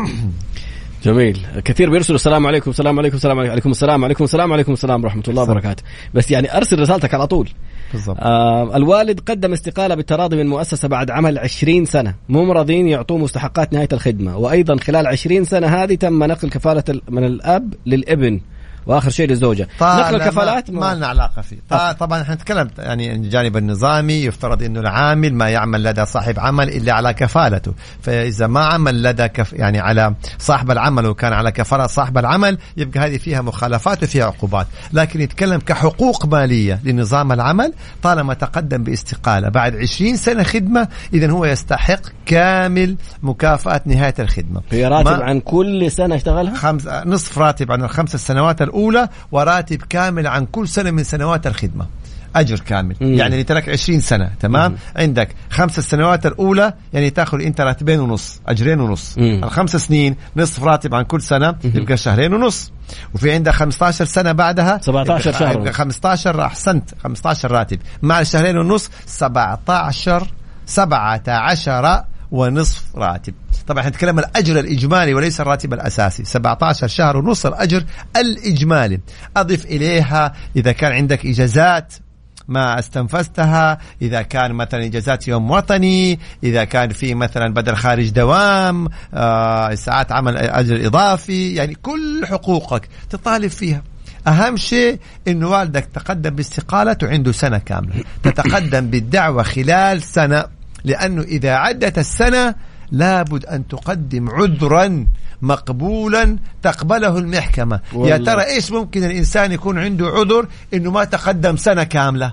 جميل. كثير بيرسلوا السلام عليكم السلام عليكم السلام عليكم السلام عليكم السلام عليكم السلام ورحمة الله وبركاته. بس يعني أرسل رسالتك على طول. بالضبط. آه الوالد قدم استقالة بالتراضي من مؤسسة بعد عمل 20 سنة. مو راضين يعطوه مستحقات نهاية الخدمة. وأيضا خلال 20 سنة هذه تم نقل كفالة ال- من الأب للابن. وآخر شيء للزوجة. نقل الكفالات ما, ما لنا علاقة فيه. طبعا, طبعا إحنا نتكلم يعني الجانب النظامي يفترض إنه العامل ما يعمل لدى صاحب عمل إلا على كفالته. فإذا ما عمل لدى كف يعني على صاحب العمل وكان على كفالة صاحب العمل يبقى هذه فيها مخالفات وفيها عقوبات. لكن يتكلم كحقوق مالية لنظام العمل طالما تقدم باستقالة بعد 20 سنة خدمة اذا هو يستحق كامل مكافاه نهاية الخدمة. هي راتب عن كل سنة اشتغلها؟ خمس نصف راتب عن الخمس سنوات الأولى وراتب كامل عن كل سنة من سنوات الخدمة أجر كامل مم. يعني اللي ترك 20 سنة تمام مم. عندك خمس السنوات الأولى يعني تأخذ أنت راتبين ونص أجرين ونص مم. الخمس سنين نصف راتب عن كل سنة مم. يبقى شهرين ونص وفي عندك 15 سنة بعدها 17 شهر يبقى 15 أحسنت 15 راتب مع الشهرين ونص 17 17 ونصف راتب. طبعا نتكلم الأجر الإجمالي وليس الراتب الأساسي. 17 شهر ونص الأجر الإجمالي. أضف إليها إذا كان عندك إجازات ما استنفذتها إذا كان مثلا إجازات يوم وطني إذا كان في مثلا بدل خارج دوام آه ساعات عمل أجر إضافي يعني كل حقوقك تطالب فيها. أهم شيء أنه والدك تقدم باستقالته عنده سنة كاملة. تتقدم بالدعوة خلال سنة. لأنه إذا عدت السنة لابد أن تقدم عذرا مقبولا تقبله المحكمة والله. يا ترى إيش ممكن الإنسان يكون عنده عذر إنه ما تقدم سنة كاملة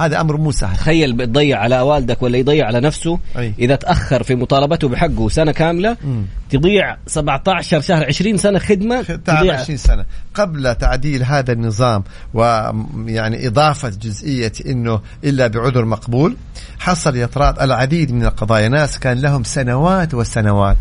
هذا أمر مو سهل. تخيل بتضيع على والدك ولا يضيع على نفسه أي. إذا تأخر في مطالبته بحقه سنة كاملة م. تضيع 17 شهر 20 سنة خدمة تضيع. 20 سنة. قبل تعديل هذا النظام ويعني إضافة جزئية إنه إلا بعذر مقبول حصل يا العديد من القضايا. ناس كان لهم سنوات وسنوات.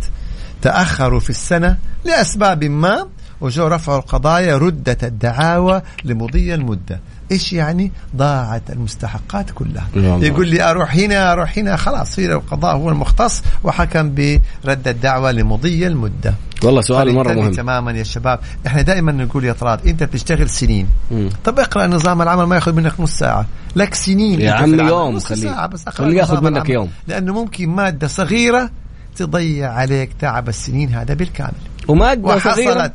تأخروا في السنة لأسباب ما وجو رفعوا القضايا ردت الدعاوى لمضي المدة. إيش يعني؟ ضاعت المستحقات كلها. يقول لي أروح هنا أروح هنا خلاص في القضاء هو المختص وحكم برد الدعوة لمضي المدة. والله سؤال مرة مهم. تماما يا شباب. إحنا دائما نقول يا طراد أنت بتشتغل سنين. مم. طب اقرأ نظام العمل ما ياخذ منك نص ساعة. لك سنين يا عمي يوم خليه خليه ياخذ منك يوم. لأنه ممكن مادة صغيرة تضيع عليك تعب السنين هذا بالكامل. ومادة صغيرة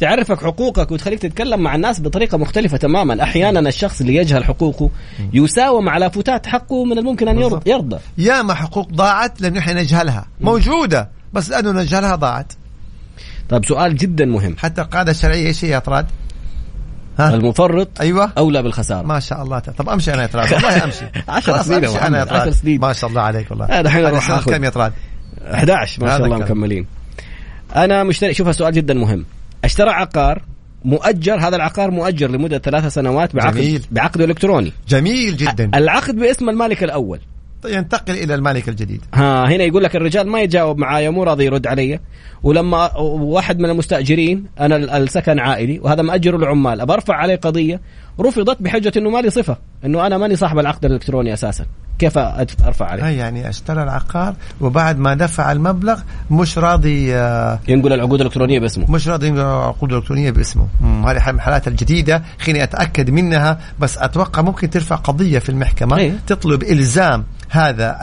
تعرفك حقوقك وتخليك تتكلم مع الناس بطريقة مختلفة تماما. أحيانا الشخص اللي يجهل حقوقه يساوم على فتات حقه من الممكن أن يرضى, يرضى. ياما حقوق ضاعت لأنه إحنا نجهلها. موجودة بس لأنه نجهلها ضاعت. طيب سؤال جدا مهم. حتى القاعدة الشرعية إيش هي يا طراد؟ ها؟ المفرط أيوه. أولى بالخسارة. ما شاء الله. طب أمشي أنا يا طراد والله أمشي. 10 سنين أمشي أنا يا طراد 10 سنين. ما شاء الله عليك والله. هذا الحين أروح كم يا طراد 11 ما شاء الله مكملين. أنا مشتري شوف سؤال جدا مهم. اشترى عقار مؤجر هذا العقار مؤجر لمدة ثلاثة سنوات بعقد جميل. بعقد إلكتروني. جميل جدا. العقد باسم المالك الأول. ينتقل إلى المالك الجديد. ها هنا يقول لك الرجال ما يتجاوب معايا مو راضي يرد علي. ولما واحد من المستأجرين أنا السكن عائلي وهذا مأجر العمال. أرفع عليه قضية رفضت بحجة إنه مالي صفة. إنه أنا ماني صاحب العقد الإلكتروني أساسا. كيف أرفع عليه؟ يعني اشترى العقار وبعد ما دفع المبلغ مش راضي آه، ينقل العقود الإلكترونية باسمه. مش راضي ينقل العقود الإلكترونية باسمه. هذه الحالات الجديدة خليني أتأكد منها بس أتوقع ممكن ترفع قضية في المحكمة أيه؟ تطلب إلزام هذا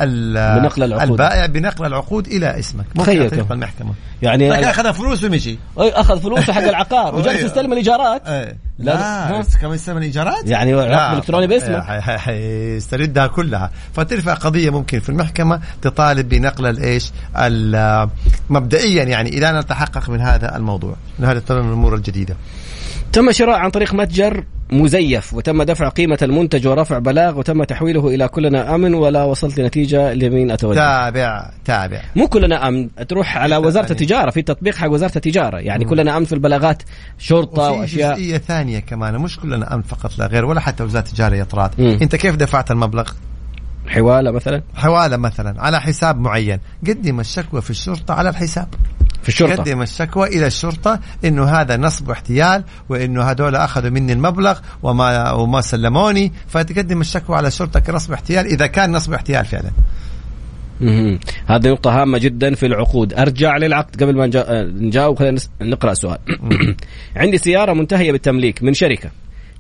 بنقل العقود. البائع بنقل العقود إلى اسمك. ممكن تطرق المحكمه يعني لكن أخذ فلوس ومشي. أخذ فلوسه حق العقار وجالس يستلم الإيجارات. أيه. لا, لا. كمان يستلم الإيجارات؟ يعني العقد الالكتروني باسمه. حيستردها كلها. فترفع قضية ممكن في المحكمة تطالب بنقل الإيش؟ مبدئيا يعني إلى أن نتحقق من هذا الموضوع من هذه الأمور الجديدة. تم شراء عن طريق متجر مزيف وتم دفع قيمة المنتج ورفع بلاغ وتم تحويله إلى كلنا أمن ولا وصلت لنتيجة لمين أتوجه؟ تابع تابع. مو كلنا أمن. تروح على وزارة التجارة في تطبيق حق وزارة التجارة. يعني مم. كلنا أمن في البلاغات شرطة وأشياء. جزئية ثانية كمان مش كلنا أمن فقط لا غير ولا حتى وزارة التجارة يا طراد. أنت كيف دفعت المبلغ؟ حوالة مثلا؟ حوالة مثلا على حساب معين. قدم الشكوى في الشرطة على الحساب. في الشرطة. قدم الشكوى إلى الشرطة إنه هذا نصب واحتيال وإنه هذول أخذوا مني المبلغ وما وما سلموني. فتقدم الشكوى على الشرطة كنصب احتيال إذا كان نصب احتيال فعلا. هذه نقطة هامة جدا في العقود، أرجع للعقد قبل ما نجاوب. خلينا نقرأ السؤال. عندي سيارة منتهية بالتمليك من شركة.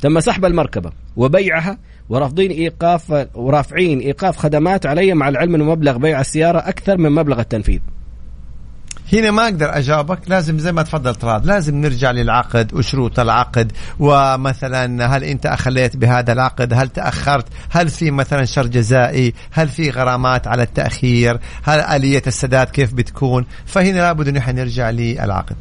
تم سحب المركبة وبيعها ورافضين ايقاف ورافعين إيقاف خدمات علي مع العلم إنه مبلغ بيع السيارة أكثر من مبلغ التنفيذ. هنا ما أقدر أجاوبك. لازم زي ما تفضل طراد لازم نرجع للعقد وشروط العقد. ومثلا هل أنت أخليت بهذا العقد؟ هل تأخرت؟ هل في مثلا شر جزائي؟ هل في غرامات على التأخير؟ هل آلية السداد كيف بتكون؟ فهنا لابد أن إحنا نرجع للعقد.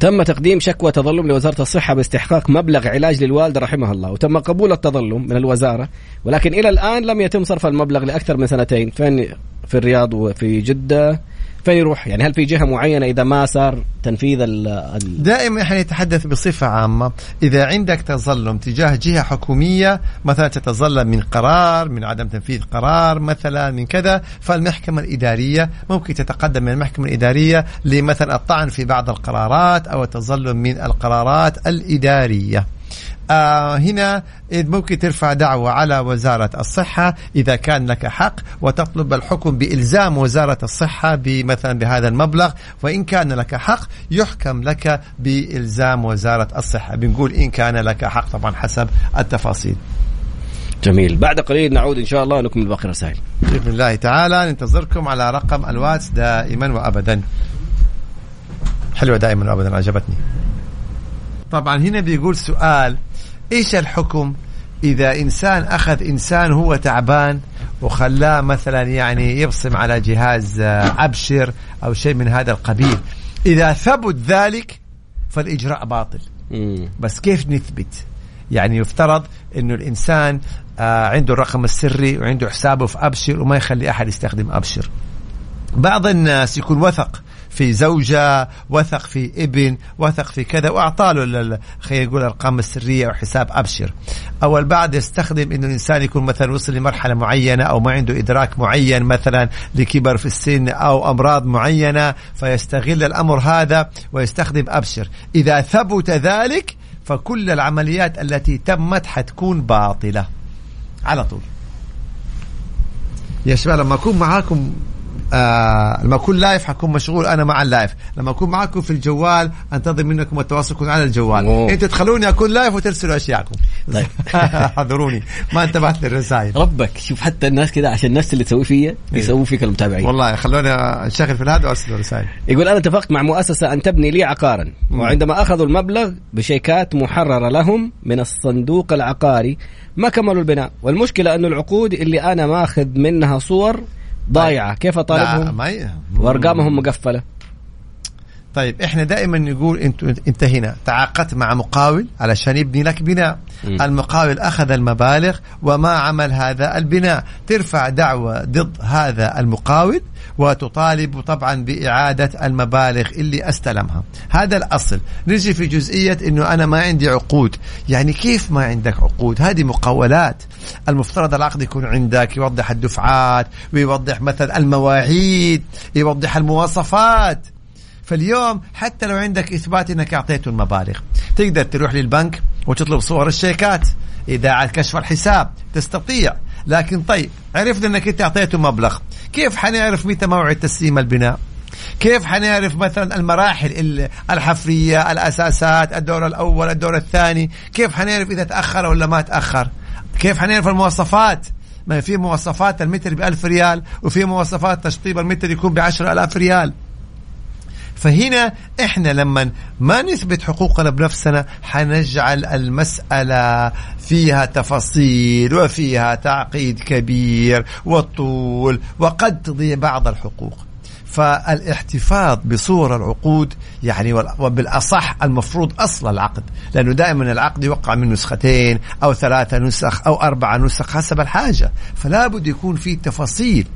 تم تقديم شكوى تظلم لوزارة الصحة باستحقاق مبلغ علاج للوالدة رحمها الله. وتم قبول التظلم من الوزارة ولكن إلى الآن لم يتم صرف المبلغ لأكثر من سنتين. فين؟ في الرياض وفي جدة. فين يروح؟ يعني هل في جهة معينة إذا ما صار تنفيذ ال ال- دائما إحنا نتحدث بصفة عامة. إذا عندك تظلم تجاه جهة حكومية مثلا تتظلم من قرار من عدم تنفيذ قرار مثلا من كذا فالمحكمة الإدارية ممكن تتقدم من المحكمة الإدارية لمثلا الطعن في بعض القرارات أو التظلم من القرارات الإدارية. آه هنا ممكن ترفع دعوة على وزارة الصحة إذا كان لك حق وتطلب الحكم بإلزام وزارة الصحة بمثلا بهذا المبلغ وإن كان لك حق يحكم لك بإلزام وزارة الصحة. بنقول إن كان لك حق طبعا حسب التفاصيل. جميل. بعد قليل نعود إن شاء الله نكمل باقي الرسائل. بإذن الله تعالى ننتظركم على رقم الواتس دائما وأبدا. حلوة دائما وأبدا عجبتني طبعا هنا بيقول سؤال إيش الحكم إذا إنسان أخذ إنسان هو تعبان وخلاه مثلا يعني يبصم على جهاز آه، أبشر أو شيء من هذا القبيل؟ إذا ثبت ذلك فالإجراء باطل. بس كيف نثبت؟ يعني يفترض إنه الإنسان آه عنده الرقم السري وعنده حسابه في أبشر وما يخلي أحد يستخدم أبشر. بعض الناس يكون وثق في زوجة وثق في ابن وثق في كذا وأعطى له خلينا نقول الأرقام السرية أو حساب أبشر. أو البعض يستخدم أنه الإنسان يكون مثلا وصل لمرحلة معينة أو ما عنده إدراك معين مثلا لكبر في السن أو أمراض معينة فيستغل الأمر هذا ويستخدم أبشر. إذا ثبت ذلك فكل العمليات التي تمت حتكون باطلة. على طول. يا شباب لما أكون معاكم آه لما أكون live حكون مشغول أنا مع ال live. لما أكون معاكم في الجوال أنتظر منكم التواصل يكون على الجوال. أوه. أنتوا تخلوني أكون live وترسلوا أشياءكم. طيب. حضروني ما انتبهت للرسائل. ربك شوف حتى الناس كذا عشان نفس اللي تسوي فيا يسووا فيك المتابعين. والله خلوني انشغل في هذا وأرسل رسائل يقول أنا اتفقت مع مؤسسة أن تبني لي عقارا وعندما أخذوا المبلغ بشيكات محررة لهم من الصندوق العقاري ما كملوا البناء. والمشكلة انه العقود اللي أنا ماخذ منها صور ضايعة. كيف لا اطالبهم ما ي... وأرقامهم مقفلة. طيب إحنا دائما نقول انت انت هنا تعاقدت مع مقاول علشان يبني لك بناء. مم. المقاول أخذ المبالغ وما عمل هذا البناء. ترفع دعوة ضد هذا المقاول وتطالب طبعا بإعادة المبالغ اللي استلمها. هذا الأصل. نجي في جزئية أنه أنا ما عندي عقود. يعني كيف ما عندك عقود؟ هذه مقاولات. المفترض العقد يكون عندك يوضح الدفعات ويوضح مثلا المواعيد يوضح المواصفات. فاليوم حتى لو عندك إثبات إنك اعطيته المبالغ تقدر تروح للبنك وتطلب صور الشيكات. اذاعه كشف الحساب تستطيع. لكن طيب عرفنا إنك أنت اعطيته مبلغ. كيف حنعرف متى موعد تسليم البناء؟ كيف حنعرف مثلا المراحل ال- الحفرية الأساسات الدور الأول الدور الثاني؟ كيف حنعرف إذا تأخر ولا ما تأخر؟ كيف حنعرف المواصفات؟ ما في مواصفات المتر ب 1000 ريال وفي مواصفات تشطيب المتر يكون ب 10000 ريال. فهنا إحنا لما ما نثبت حقوقنا بنفسنا حنجعل المسألة فيها تفاصيل وفيها تعقيد كبير والطول وقد تضيع بعض الحقوق. فالاحتفاظ بصور العقود يعني وبالأصح المفروض أصل العقد لأنه دائما العقد يوقع من نسختين أو ثلاثة نسخ أو أربعة نسخ حسب الحاجة فلا بد يكون في تفاصيل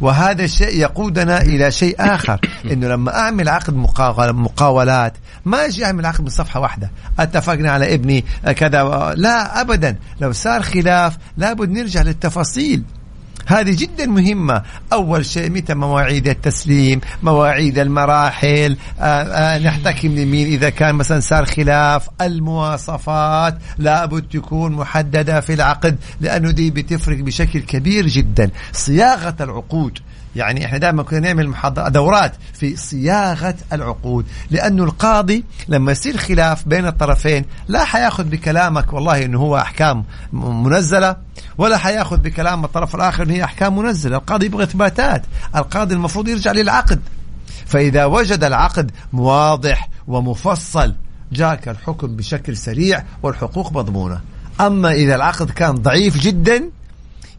وهذا الشيء يقودنا إلى شيء آخر إنه لما أعمل عقد مقاول- مقاولات ما أجي أعمل عقد من صفحة واحدة أتفقنا على ابني كذا لا ابدا لو صار خلاف لابد نرجع للتفاصيل. هذه جدا مهمة. أول شيء متى مواعيد التسليم؟ مواعيد المراحل؟ آه آه نحتكم لمين؟ إذا كان مثلا صار خلاف المواصفات لابد تكون محددة في العقد لأنه دي بتفرق بشكل كبير جدا. صياغة العقود. يعني إحنا دائما كنا نعمل محاضرة دورات في صياغة العقود. لأنه القاضي لما يصير خلاف بين الطرفين لا حيأخذ بكلامك والله إنه هو أحكام م- منزلة ولا حيأخذ بكلام الطرف الآخر ان هي أحكام منزلة. القاضي يبغى إثباتات. القاضي المفروض يرجع للعقد. فإذا وجد العقد واضح ومفصل جاك الحكم بشكل سريع والحقوق مضمونة. أما إذا العقد كان ضعيف جدا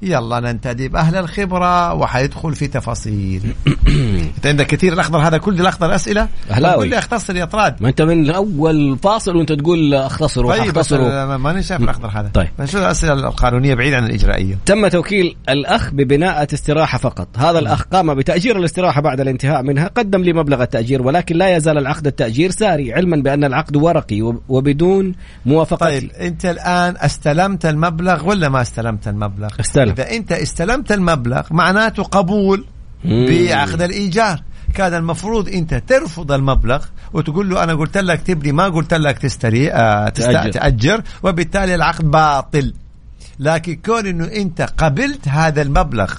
يلا ننتدب أهل الخبرة وحيدخل في تفاصيل أنت عندك كثير الأخضر هذا كل الأخضر أسئلة أهلاوي. قول لي أختصر يا طراد ما أنت من اول فاصل وأنت تقول اختصروا طيب أنا ما شايف الأخضر هذا طيب. نشوف الأسئلة القانونية بعيد عن الإجرائية تم توكيل الأخ ببناءة استراحة فقط هذا الأخ قام بتأجير الاستراحة بعد الانتهاء منها قدم لي مبلغ التأجير ولكن لا يزال العقد التأجير ساري علما بأن العقد ورقي وب- وبدون موافقتي طيب أنت الآن استلمت المبلغ ولا ما استلمت المبلغ؟ استلم. اذا انت استلمت المبلغ معناته قبول. بعقد الإيجار كان المفروض أنت ترفض المبلغ وتقول له أنا قلت لك تبني ما قلت لك تستري آه. تأجر. تأجر وبالتالي العقد باطل لكن كون إنه أنت قبلت هذا المبلغ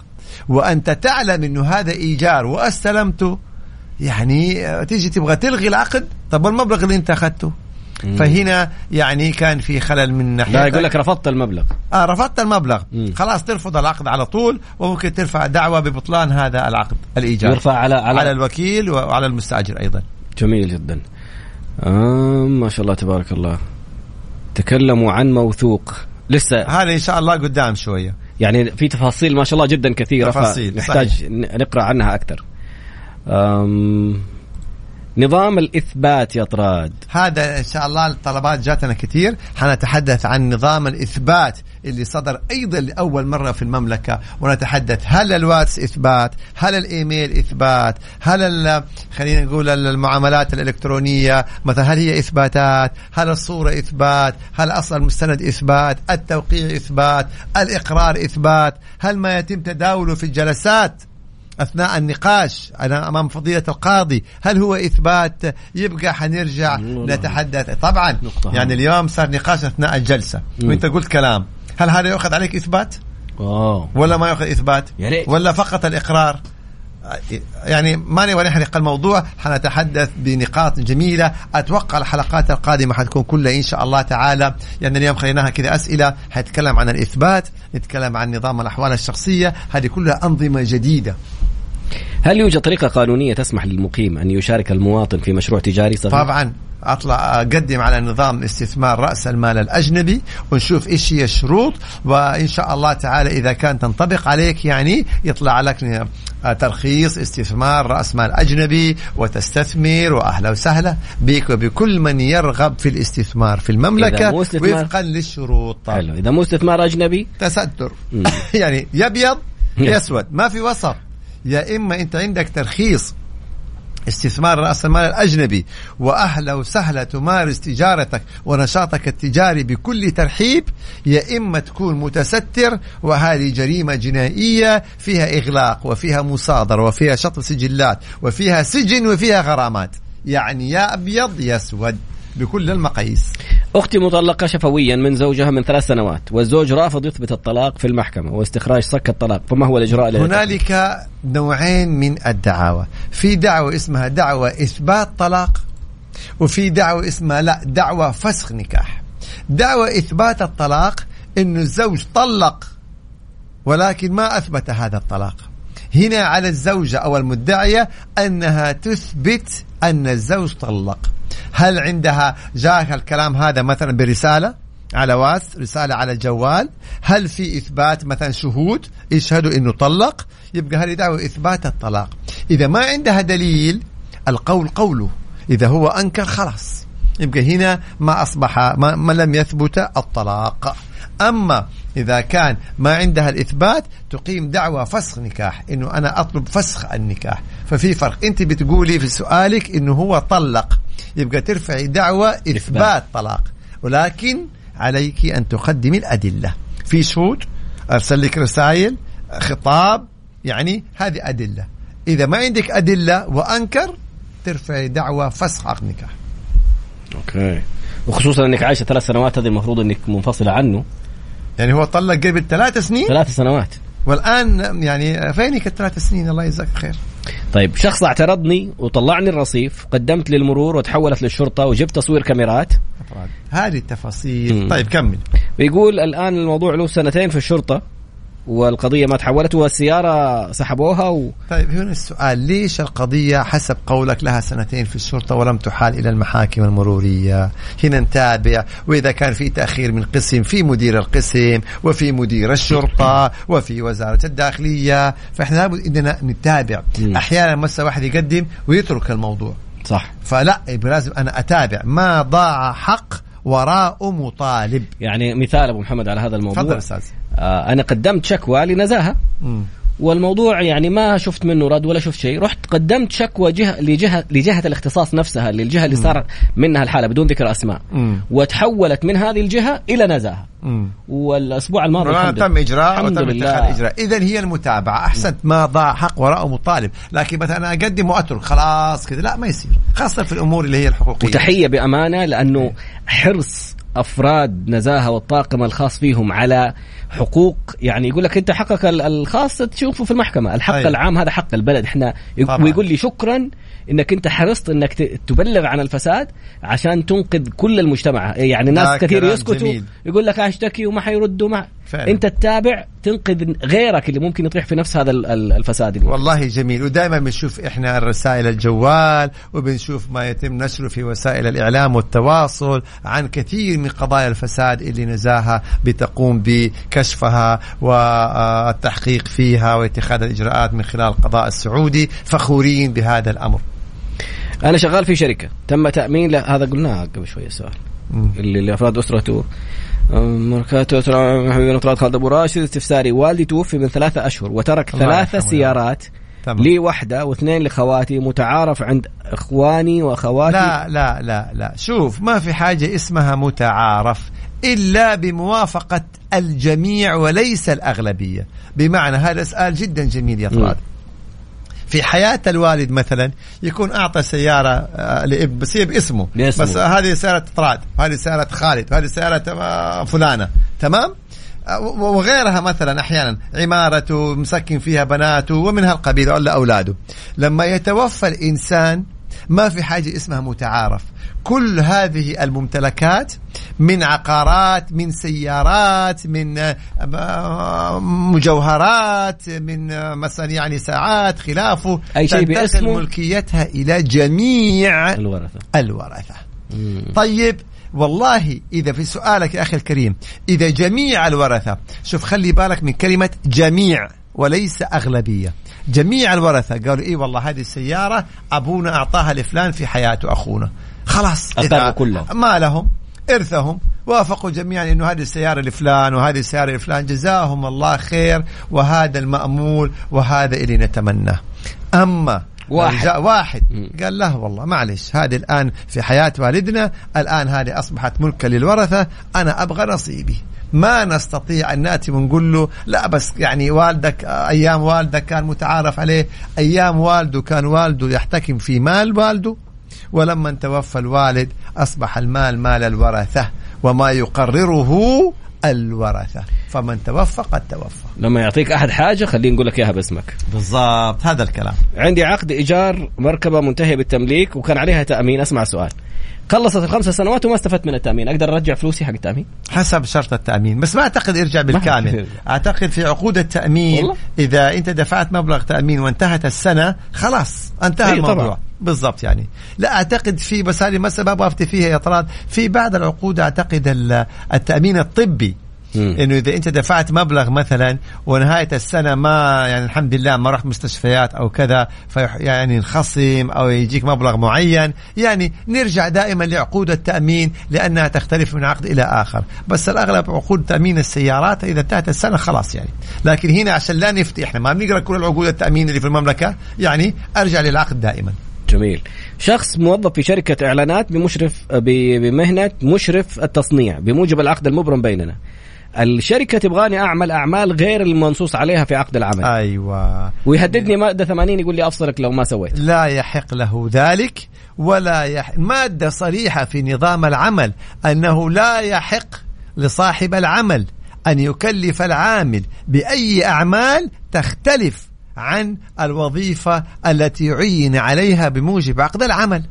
وأنت تعلم إنه هذا إيجار وأستلمته يعني آه، تيجي تبغى تلغي العقد طب والمبلغ اللي أنت أخذته فهنا يعني كان في خلل من ناحية لا يقول لك رفضت المبلغ. آه رفضت المبلغ. مم. خلاص ترفض العقد على طول وممكن ترفع دعوة ببطلان هذا العقد الإيجار. يرفع على على, على الوكيل وعلى المستأجر أيضا. جميل جدا. آه ما شاء الله تبارك الله. تكلموا عن موثوق. لسه هذا إن شاء الله قدام شوية. يعني في تفاصيل ما شاء الله جدا كثيرة تفاصيل، نحتاج. نقرأ عنها أكثر. أم نظام الإثبات يا طراد. هذا إن شاء الله الطلبات جاتنا كثير. حنتحدث عن نظام الإثبات اللي صدر أيضا لأول مرة في المملكة. ونتحدث هل الواتس إثبات؟ هل الإيميل إثبات؟ هل خلينا نقول المعاملات الإلكترونية؟ مثلا هل هي إثباتات؟ هل الصورة إثبات؟ هل أصل المستند إثبات؟ التوقيع إثبات؟ الإقرار إثبات؟ هل ما يتم تداوله في الجلسات؟ أثناء النقاش أنا أمام فضيلة القاضي هل هو إثبات يبقى حنرجع. نتحدث طبعا يعني اليوم صار نقاش أثناء الجلسة. وأنت قلت كلام هل هذا يؤخذ عليك إثبات أوه. ولا ما يؤخذ إثبات يا ريت. ولا فقط الإقرار يعني ما نبغى نحرق الموضوع حنتحدث بنقاط جميلة. أتوقع الحلقات القادمة حتكون كلها إن شاء الله تعالى يعني اليوم خليناها كذا أسئلة. حنتكلم عن الإثبات نتكلم عن نظام الأحوال الشخصية. هذه كلها أنظمة جديدة. هل يوجد طريقة قانونية تسمح للمقيم أن يشارك المواطن في مشروع تجاري صغير؟ طبعا. أطلع أقدم على نظام استثمار رأس المال الأجنبي ونشوف إيش هي الشروط وإن شاء الله تعالى إذا كان تنطبق عليك يعني يطلع لك ترخيص استثمار رأس مال أجنبي وتستثمر وأهلا وسهلا بك وبكل من يرغب في الاستثمار في المملكة وفقا للشروط. حلو. إذا مو استثمار أجنبي؟ تستر. يعني يا ابيض. يا. اسود ما في وسط. يا إما أنت عندك ترخيص استثمار رأس المال الأجنبي وأهلا وسهلا تمارس تجارتك ونشاطك التجاري بكل ترحيب يا إما تكون متستر وهذه جريمة جنائية فيها إغلاق وفيها مصادرة وفيها شطب سجلات وفيها سجن وفيها غرامات. يعني يا أبيض يا أسود. بكل المقاييس. أختي مطلقة شفويا من زوجها من ثلاث سنوات والزوج رافض يثبت الطلاق في المحكمة واستخراج صك الطلاق فما هو الإجراء هنالك نوعين من الدعاوى. في دعوة اسمها دعوة إثبات طلاق وفي دعوة اسمها لا دعوة فسخ نكاح. دعوة إثبات الطلاق إنه الزوج طلق ولكن ما أثبت هذا الطلاق. هنا على الزوجة أو المدعية أنها تثبت أن الزوج طلق. هل عندها جاءك الكلام هذا مثلا برسالة على واس رسالة على الجوال هل في إثبات مثلا شهود يشهدوا أنه طلق؟ يبقى هذه دعوة إثبات الطلاق؟ إذا ما عندها دليل القول قوله. إذا هو أنكر خلاص. يبقى هنا ما أصبح ما, ما لم يثبت الطلاق. أما إذا كان ما عندها الإثبات تقيم دعوة فسخ نكاح إنه أنا أطلب فسخ النكاح. ففي فرق. أنت بتقولي في سؤالك إنه هو طلق. يبقى ترفعي دعوة إثبات, إثبات. طلاق. ولكن عليك أن تقدمي الأدلة. في شهود أرسل لك رسائل خطاب يعني هذه أدلة. إذا ما عندك أدلة وأنكر ترفعي دعوة فسخ عقد نكاح. أوكي. وخصوصا إنك عايشة ثلاث سنوات هذه المفروض إنك منفصلة عنه. يعني هو طلق قبل ثلاث سنين؟ ثلاث سنوات. والآن يعني فينك الثلاث سنين؟ الله يجزاك خير. طيب شخص اعترضني وطلعني الرصيف قدمت للمرور وتحولت للشرطة وجبت تصوير كاميرات. هذه التفاصيل. مم. طيب كمل. ويقول الآن الموضوع له سنتين في الشرطة. والقضية ما تحولت والسيارة سحبوها و... طيب هنا السؤال ليش القضية حسب قولك لها سنتين في الشرطة ولم تحال إلى المحاكم المرورية؟ هنا نتابع وإذا كان في تأخير من قسم في مدير القسم وفي مدير الشرطة وفي وزارة الداخلية فإحنا لابد إننا نتابع. أحيانا مسا واحد يقدم ويترك الموضوع. صح. فلا لازم أنا أتابع. ما ضاع حق وراء مطالب. يعني مثال أبو محمد على هذا الموضوع. تفضل أستاذ. آه أنا قدمت شكوى لنزاهة. مم. والموضوع يعني ما شفت منه رد ولا شفت شيء. رحت قدمت شكوى جهة لجهة لجهة الاختصاص نفسها للجهة اللي صار منها الحالة بدون ذكر أسماء. مم. وتحولت من هذه الجهة إلى نزاهة. مم. والأسبوع الماضي ما الحمد تم إجراء الحمد وتم لله. اتخاذ إجراء. اذا هي المتابعة. أحسنت ما ضاع حق وراء مطالب لكن مثلا أنا أقدم وأترك. خلاص كذا. لا ما يصير. خاصة في الأمور اللي هي الحقوقية. وتحية بأمانة لأنه حرص أفراد نزاهة والطاقم الخاص فيهم على حقوق يعني يقول لك أنت حقك ال- الخاص تشوفه في المحكمة، الحق أيوة. العام هذا حق البلد إحنا طبعاً. ويقول لي شكرا إنك أنت حرصت إنك تبلغ عن الفساد عشان تنقذ كل المجتمع، يعني ده ناس كثير كلام يسكتوا جميل. يقول لك اشتكي وما حيردوا ما فعلا. أنت تتابع تنقذ غيرك اللي ممكن يطيح في نفس هذا ال- ال- الفساد اللي والله جميل ودائما بنشوف إحنا الرسائل الجوال وبنشوف ما يتم نشره في وسائل الإعلام والتواصل عن كثير من قضايا الفساد اللي نزاهه بتقوم بكشفها والتحقيق فيها واتخاذ الإجراءات من خلال القضاء السعودي فخورين بهذا الأمر أنا شغال في شركة. تم تأمين له. هذا قلناه قبل شوية السؤال. اللي لافراد اسرته مركاته حبيبنا طلعت خالد أبو راشد استفساري. والدي توفي من ثلاثة أشهر وترك ثلاثة سيارات تمام. لي وحدة واثنين لخواتي متعارف عند إخواني وأخواتي. لا لا لا لا. شوف ما في حاجة اسمها متعارف إلا بموافقة الجميع وليس الأغلبية. بمعنى هذا سؤال جدا جميل يا طراد في حياة الوالد مثلا يكون أعطى سيارة آه، لابن بس هي باسمه. باسمه. بس هذه سيارة طراد وهذه سيارة خالد وهذه سيارة آه، فلانة. تمام؟ آه، وغيرها مثلا أحيانا عمارته مسكن فيها بناته ومن هالقبيل ولا أولاده. لما يتوفى الإنسان ما في حاجة اسمها متعارف. كل هذه الممتلكات من عقارات من سيارات من آه، آه، مجوهرات من آه، مثلا يعني ساعات خلافه أي شيء تنتقل. ملكيتها إلى جميع الورثة. الورثة. طيب والله إذا في سؤالك يا أخي الكريم إذا جميع الورثة شوف خلي بالك من كلمة جميع وليس أغلبية. جميع الورثة قالوا إيه والله هذه السيارة أبونا أعطاها لفلان في حياته أخونا خلاص إذا كلهم. ما لهم إرثهم وافقوا جميعا إنه هذه السيارة لفلان وهذه السيارة لفلان جزاهم الله خير وهذا المأمول وهذا اللي نتمناه أما واحد. جاء واحد. قال له والله معلش هذه الآن في حياة والدنا الآن هذه أصبحت ملكا للورثة أنا أبغى نصيبي ما نستطيع أن نأتي ونقول له لا بس يعني والدك أيام والدك كان متعارف عليه أيام والده كان والده يحتكم في مال والده. ولما توفى الوالد أصبح المال مال الورثة وما يقرره الورثة. فمن توفى قد توفى. لما يعطيك أحد حاجة خلينا نقول لك إياها باسمك. بالضبط هذا الكلام. عندي عقد إيجار مركبة منتهية بالتمليك وكان عليها تأمين. أسمع سؤال. خلصت الخمس سنوات وما استفدت من التأمين أقدر أرجع فلوسي حق التأمين حسب شرط التأمين بس ما أعتقد يرجع يرجع. بالكامل أعتقد في عقود التأمين والله؟ إذا أنت دفعت مبلغ تأمين وانتهت السنة خلاص انتهى إيه الموضوع طبعا. بالضبط يعني لا أعتقد في بس هذه مسألة أبغى أفتي فيها يا طراد في بعض العقود أعتقد ال- التأمين الطبي. إنه إذا أنت دفعت مبلغ مثلا ونهاية السنة ما يعني الحمد لله ما رحت مستشفيات أو كذا في يعني انخصم أو يجيك مبلغ معين يعني نرجع دائما لعقود التأمين لأنها تختلف من عقد إلى آخر. بس الأغلب عقود تأمين السيارات إذا انتهت السنة خلاص يعني. لكن هنا عشان لا نفتي إحنا ما بنقرأ كل العقود التأمين اللي في المملكة يعني أرجع للعقد دائما. جميل. شخص موظف في شركة إعلانات بمشرف بمهنة مشرف التصنيع بموجب العقد المبرم بيننا. الشركة تبغاني أعمل أعمال غير المنصوص عليها في عقد العمل. أيوه. ويهددني مادة 80 يقول لي أفصلك لو ما سويت. لا يحق له ذلك ولا يحق مادة صريحة في نظام العمل أنه لا يحق لصاحب العمل أن يكلف العامل بأي أعمال تختلف عن الوظيفة التي عين عليها بموجب عقد العمل.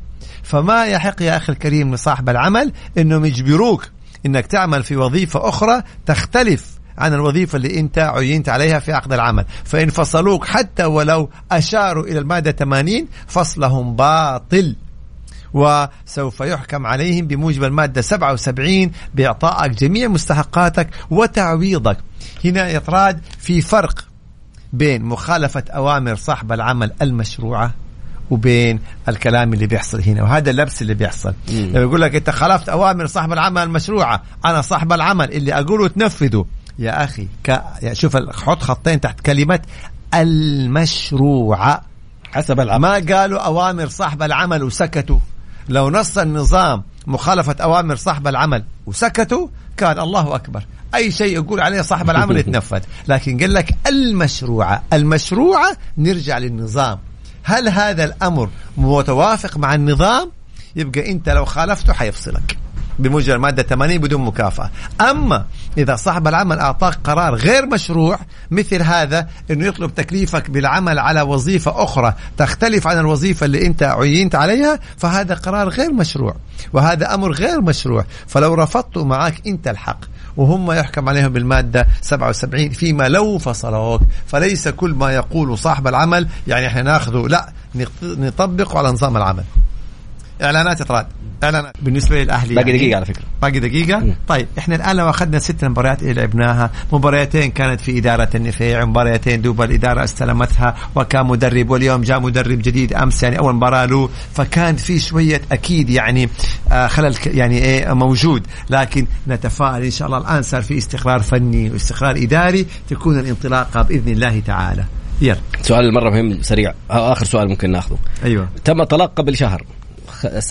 فما يحق يا أخي الكريم لصاحب العمل أنهم يجبروك أنك تعمل في وظيفة أخرى تختلف عن الوظيفة اللي أنت عينت عليها في عقد العمل. فإن فصلوك حتى ولو أشاروا إلى المادة 80 فصلهم باطل. وسوف يحكم عليهم بموجب المادة 77 بإعطائك جميع مستحقاتك وتعويضك. هنا يطراد في فرق بين مخالفة أوامر صاحب العمل المشروعة وبين الكلام اللي بيحصل هنا وهذا اللبس اللي بيحصل. لما يقول لك أنت خالفت أوامر صاحب العمل المشروعه أنا صاحب العمل اللي أقوله تنفذه. يا أخي ك... شوف حط خطين تحت كلمة المشروعة. حسب العمل. ما قالوا أوامر صاحب العمل وسكتوا؟ لو نص النظام مخالفة أوامر صاحب العمل وسكتوا كان الله أكبر. أي شيء يقول عليه صاحب العمل يتنفذ. لكن قال لك المشروعة. المشروعة نرجع للنظام. هل هذا الأمر متوافق مع النظام؟ يبقى أنت لو خالفته حيفصلك. بموجب المادة 80 بدون مكافأة. أما إذا صاحب العمل أعطاك قرار غير مشروع مثل هذا أنه يطلب تكليفك بالعمل على وظيفة أخرى تختلف عن الوظيفة اللي أنت عينت عليها فهذا قرار غير مشروع. وهذا أمر غير مشروع. فلو رفضته معك أنت الحق وهم يحكم عليهم بالمادة 77 فيما لو فصلوك. فليس كل ما يقول صاحب العمل يعني إحنا ناخذه لا نطبقه على نظام العمل. إعلانات اطراد إعلانات. بالنسبة للأهلي باقي يعني؟ دقيقة على فكرة. باقي دقيقة؟ مم. طيب إحنا الآن لو أخذنا ست مباريات اللي لعبناها مباريتين كانت في إدارة النفيع مباريتين دوب الاداره استلمتها وكان مدرب واليوم جاء مدرب جديد أمس يعني أول مباراة له فكان في شوية أكيد يعني آه خلل يعني إيه موجود. لكن نتفائل إن شاء الله الآن صار في استقرار فني واستقرار إداري تكون الانطلاقة بإذن الله تعالى. يلا. سؤال مرة مهم سريع. آه، آخر سؤال ممكن ناخذه. أيوه. تم الطلاق قبل شهر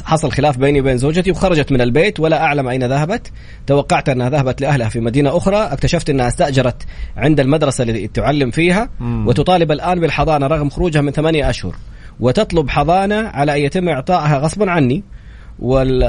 حصل خلاف بيني وبين زوجتي وخرجت من البيت ولا أعلم أين ذهبت. توقعت أنها ذهبت لأهلها في مدينة أخرى. اكتشفت أنها استأجرت عند المدرسة اللي تعلم فيها. وتطالب الآن بالحضانة رغم خروجها من ثمانية أشهر. وتطلب حضانة على أن يتم إعطائها غصبا عني. وال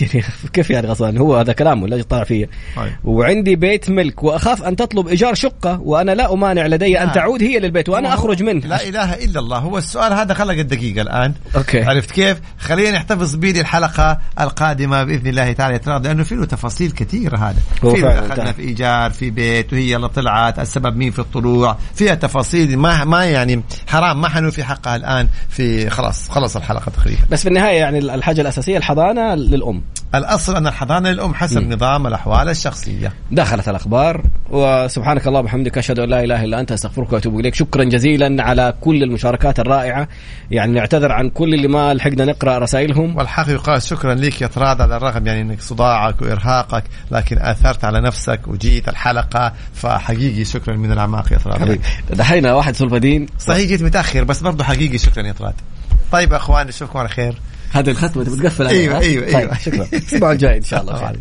يعني كيف يعني غصبا هو هذا كلامه لا يطلع فيه. طيب. وعندي بيت ملك وأخاف أن تطلب إيجار شقة وأنا لا أمانع لدي أن. تعود هي للبيت وأنا أخرج منه. لا إله إلا الله. هو السؤال هذا خلق الدقيقة الآن. أوكي. عرفت كيف؟ خلينا نحتفظ به للحلقه القادمة بإذن الله تعالى يتراضى لأنه في له تفاصيل كثيرة هذا. في دخلنا انتهى. في إيجار في بيت وهي اللي طلعت السبب مين في الطلوع. فيها تفاصيل ما ما يعني حرام ما حنوفي حقها الآن في خلاص خلص الحلقة تقريبا. بس في النهاية يعني الحاجة الأساسية الحضانة للأم. الأصل أن الحضانة للأم حسب مم. نظام الأحوال الشخصية. دخلت الأخبار وسبحانك اللهم وبحمدك أشهد أن لا إله إلا أنت أستغفرك وأتوب إليك. شكرا جزيلا على كل المشاركات الرائعة. يعني نعتذر عن كل اللي ما لحقنا نقرأ رسائلهم. والحق يقال شكرا لك يا طراد على الرغم يعني إنك صداعك وإرهاقك لكن آثرت على نفسك وجيت الحلقة فحقيقي شكرا من الأعماق يا طراد دحين واحد سلفدين صحيح جيت متأخر بس برضه حقيقي شكرا يا طراد طيب أخوان نشوفكم على خير. هذه الختمة تبي تقفل أيوة،؟ أيوة، طيب أيوة. شكرا الأسبوع الجاي إن شاء الله خير